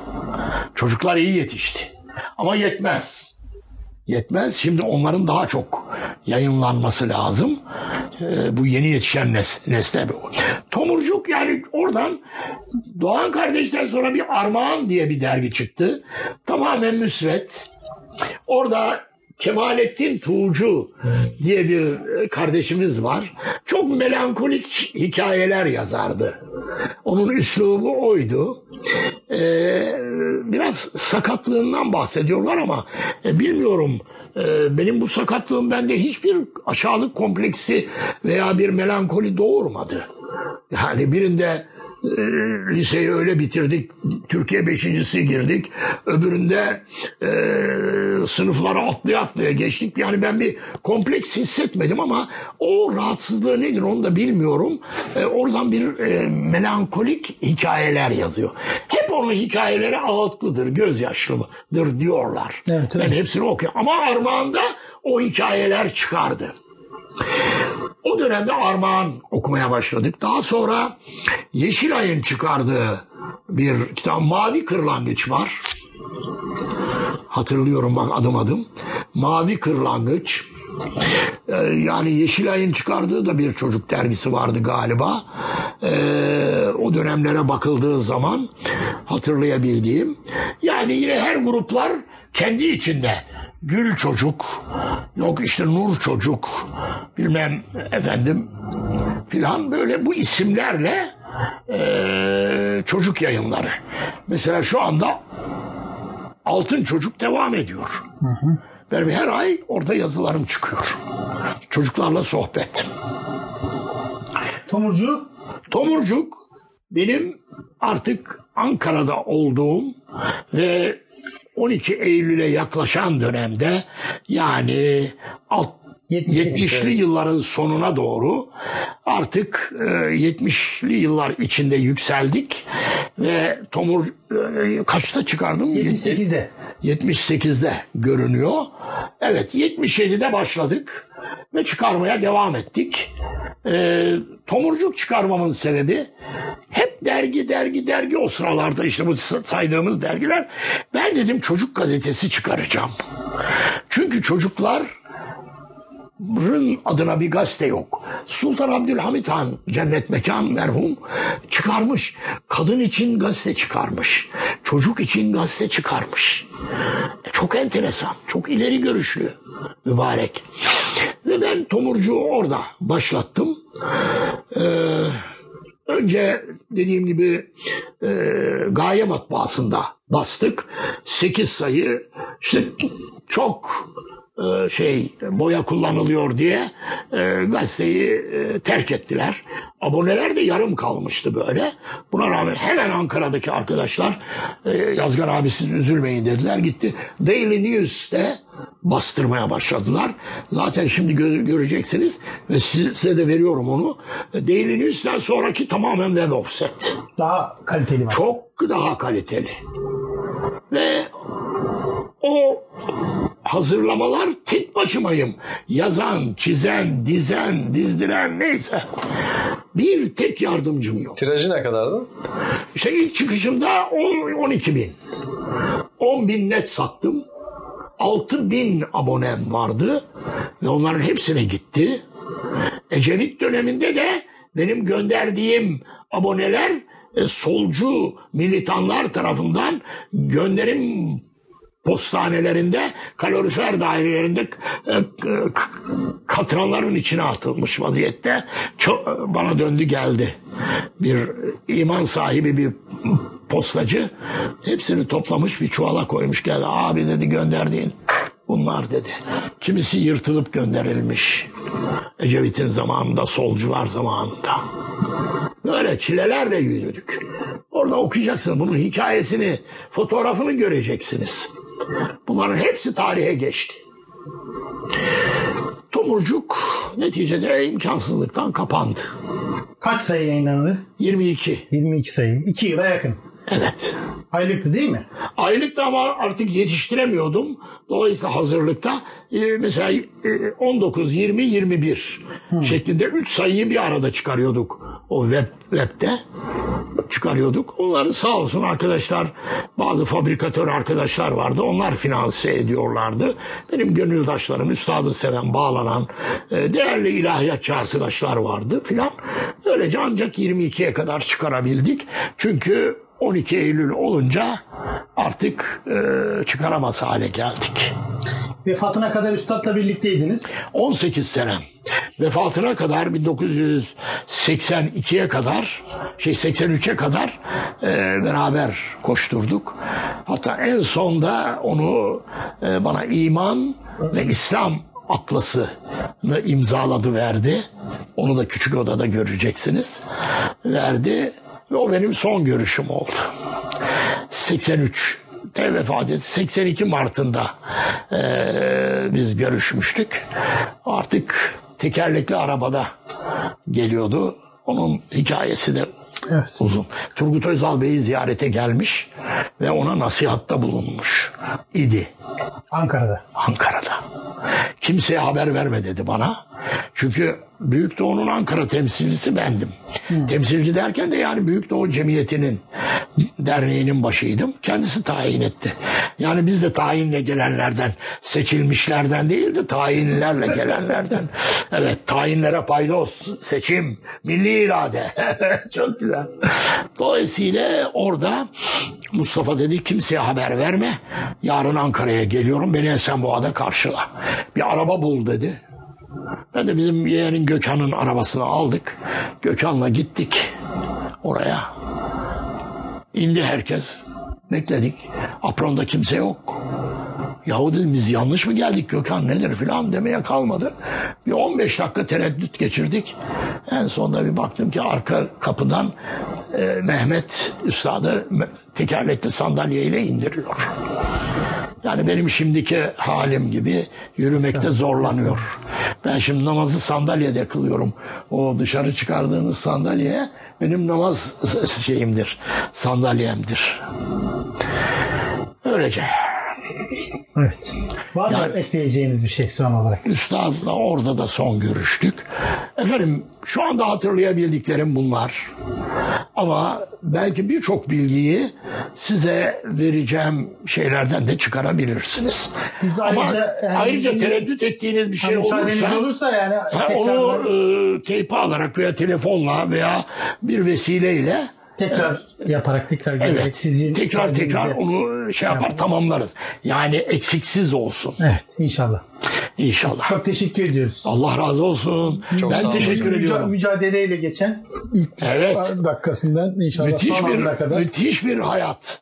S2: Çocuklar iyi yetişti. Ama yetmez. Yetmez. Şimdi onların daha çok yayınlanması lazım. Ee, bu yeni yetişen nes- nesle. Tomurcuk yani oradan Doğan kardeşten sonra bir Armağan diye bir dergi çıktı. Tamamen müsvet. Orada Kemalettin Tuğcu diye bir kardeşimiz var. Çok melankolik hikayeler yazardı. Onun üslubu oydu. Ee, biraz sakatlığından bahsediyorlar ama e, bilmiyorum. e, benim bu sakatlığım bende hiçbir aşağılık kompleksi veya bir melankoli doğurmadı. Yani birinde e, liseyi öyle bitirdik. Türkiye beşincisi girdik. Öbüründe e, sınıflara atlaya atlaya geçtik. Yani ben bir kompleks hissetmedim ama o rahatsızlığı nedir onu da bilmiyorum. E, oradan bir e, melankolik hikayeler yazıyor. Hep onun hikayeleri ağıtlıdır, gözyaşlıdır diyorlar.
S1: Evet, evet.
S2: Ben hepsini okuyorum. Ama Armağan'da o hikayeler çıkardı. O dönemde Armağan okumaya başladık. Daha sonra Yeşilay'ın çıkardığı bir kitap Mavi Kırlangıç var. Hatırlıyorum bak adım adım. Mavi Kırlangıç. Ee, yani Yeşilay'ın çıkardığı da bir çocuk dergisi vardı galiba. Ee, o dönemlere bakıldığı zaman hatırlayabildiğim. Yani yine her gruplar kendi içinde Gül Çocuk, yok işte Nur Çocuk, bilmem efendim filan böyle bu isimlerle eee, çocuk yayınları. Mesela şu anda Altın Çocuk devam ediyor. Benim her ay orada yazılarım çıkıyor. Çocuklarla sohbet.
S1: Tomurcu
S2: Tomurcuk benim artık Ankara'da olduğum ve 12 Eylül'e yaklaşan dönemde yani alt
S1: 70'li
S2: 70'li yılların sonuna doğru artık e, 70'li yıllar içinde yükseldik ve Tomur e, kaçta çıkardım?
S1: 78'de.
S2: 78'de görünüyor. Evet 77'de başladık ve çıkarmaya devam ettik. Ee, tomurcuk çıkarmamın sebebi hep dergi dergi dergi o sıralarda işte bu saydığımız dergiler. Ben dedim çocuk gazetesi çıkaracağım. Çünkü çocuklar Rın adına bir gazete yok. Sultan Abdülhamit Han cennet mekan merhum çıkarmış. Kadın için gazete çıkarmış. Çocuk için gazete çıkarmış. Çok enteresan, çok ileri görüşlü mübarek. Ve ben tomurcuğu orada başlattım. Ee, önce dediğim gibi e, gaye matbaasında bastık. 8 sayı işte çok e, şey boya kullanılıyor diye e, gazeteyi e, terk ettiler. Aboneler de yarım kalmıştı böyle. Buna rağmen hemen Ankara'daki arkadaşlar e, Yazgar abi siz üzülmeyin dediler gitti. Daily News'te bastırmaya başladılar. Zaten şimdi gö- göreceksiniz ve size de veriyorum onu. Daily News'ten sonraki tamamen web offset.
S1: Daha kaliteli var.
S2: Çok daha kaliteli. Ve hazırlamalar tek başımayım. Yazan, çizen, dizen, dizdiren neyse. Bir tek yardımcım yok.
S3: Tirajı ne kadardı?
S2: İşte ilk çıkışımda 10, 12 bin. 10 bin net sattım. 6 bin abonem vardı. Ve onların hepsine gitti. Ecevit döneminde de benim gönderdiğim aboneler e, solcu militanlar tarafından gönderim postanelerinde kalorifer dairelerinde e, katranların içine atılmış vaziyette çok, bana döndü geldi. Bir iman sahibi bir postacı hepsini toplamış bir çuvala koymuş geldi. Abi dedi gönderdiğin bunlar dedi. Kimisi yırtılıp gönderilmiş. Ecevit'in zamanında, solcular zamanında. Böyle çilelerle yürüdük. Orada okuyacaksınız bunun hikayesini, fotoğrafını göreceksiniz. Bunların hepsi tarihe geçti. Tomurcuk neticede imkansızlıktan kapandı.
S1: Kaç sayı yayınlandı?
S2: 22.
S1: 22 sayı. 2 yıla yakın.
S2: Evet.
S1: Aylıktı değil mi?
S2: Aylıkta ama artık yetiştiremiyordum. Dolayısıyla hazırlıkta e, mesela e, 19, 20, 21 şeklinde 3 sayıyı bir arada çıkarıyorduk. O web, webde çıkarıyorduk. Onları sağ olsun arkadaşlar bazı fabrikatör arkadaşlar vardı. Onlar finanse ediyorlardı. Benim gönüldaşlarım, üstadı seven, bağlanan e, değerli ilahiyatçı arkadaşlar vardı filan. Böylece ancak 22'ye kadar çıkarabildik. Çünkü 12 Eylül olunca artık e, çıkaramaz hale geldik.
S1: Vefatına kadar üstadla birlikteydiniz.
S2: 18 sene. Vefatına kadar 1982'ye kadar şey 83'e kadar e, beraber koşturduk. Hatta en sonda onu e, bana iman ve İslam atlasını imzaladı verdi. Onu da küçük odada göreceksiniz. Verdi ve o benim son görüşüm oldu. 83 de vefat etti. 82 Mart'ında eee, biz görüşmüştük. Artık tekerlekli arabada geliyordu. Onun hikayesi de
S1: Evet.
S2: uzun. Turgut Özal Bey'i ziyarete gelmiş ve ona nasihatta bulunmuş idi.
S1: Ankara'da.
S2: Ankara'da. Kimseye haber verme dedi bana. Çünkü Büyük Doğu'nun Ankara temsilcisi bendim. Temsilci derken de yani Büyük Doğu Cemiyeti'nin derneğinin başıydım. Kendisi tayin etti. Yani biz de tayinle gelenlerden, seçilmişlerden değil de tayinlerle gelenlerden. Evet, tayinlere paydos, seçim, milli irade. Çok güzel. Dolayısıyla orada Mustafa dedi kimseye haber verme. Yarın Ankara'ya geliyorum. Beni Esenboğa'da karşıla. Bir araba bul dedi. Ben de bizim yeğenin Gökhan'ın arabasını aldık. Gökhan'la gittik oraya. İndi herkes. Bekledik. Apronda kimse yok. Yahu dedim biz yanlış mı geldik Gökhan nedir filan demeye kalmadı. Bir 15 dakika tereddüt geçirdik. En sonunda bir baktım ki arka kapıdan e, Mehmet Üstad'ı tekerlekli sandalyeyle indiriyor. Yani benim şimdiki halim gibi yürümekte zorlanıyor. Ben şimdi namazı sandalyede kılıyorum. O dışarı çıkardığınız sandalye benim namaz şeyimdir, sandalyemdir. Öylece.
S1: Evet. Var mı
S2: Yani-
S1: ekleyeceğiniz bir şey son olarak?
S2: Üstadla orada da son görüştük. Efendim şu anda hatırlayabildiklerim bunlar. Ama belki birçok bilgiyi size vereceğim şeylerden de çıkarabilirsiniz.
S1: Biz
S2: Ama
S1: ayrıca, yani-
S2: ayrıca tereddüt ettiğiniz bir şey olursa,
S1: olursa yani
S2: ha, onu e, teype alarak veya telefonla veya bir vesileyle
S1: Tekrar yaparak tekrar gelerek
S2: Evet.
S1: sizin
S2: tekrar tekrar onu şey yapar tamamlarız. Yani eksiksiz olsun
S1: Evet inşallah.
S2: inşallah.
S1: Çok teşekkür ediyoruz.
S2: Allah razı olsun.
S3: Çok
S2: ben
S3: sağ
S2: teşekkür
S1: Müca-
S2: ediyorum.
S1: mücadeleyle geçen ilk
S2: Evet.
S1: dakikasından inşallah
S2: Müthiş
S1: son
S2: bir
S1: kadar
S2: müthiş bir hayat.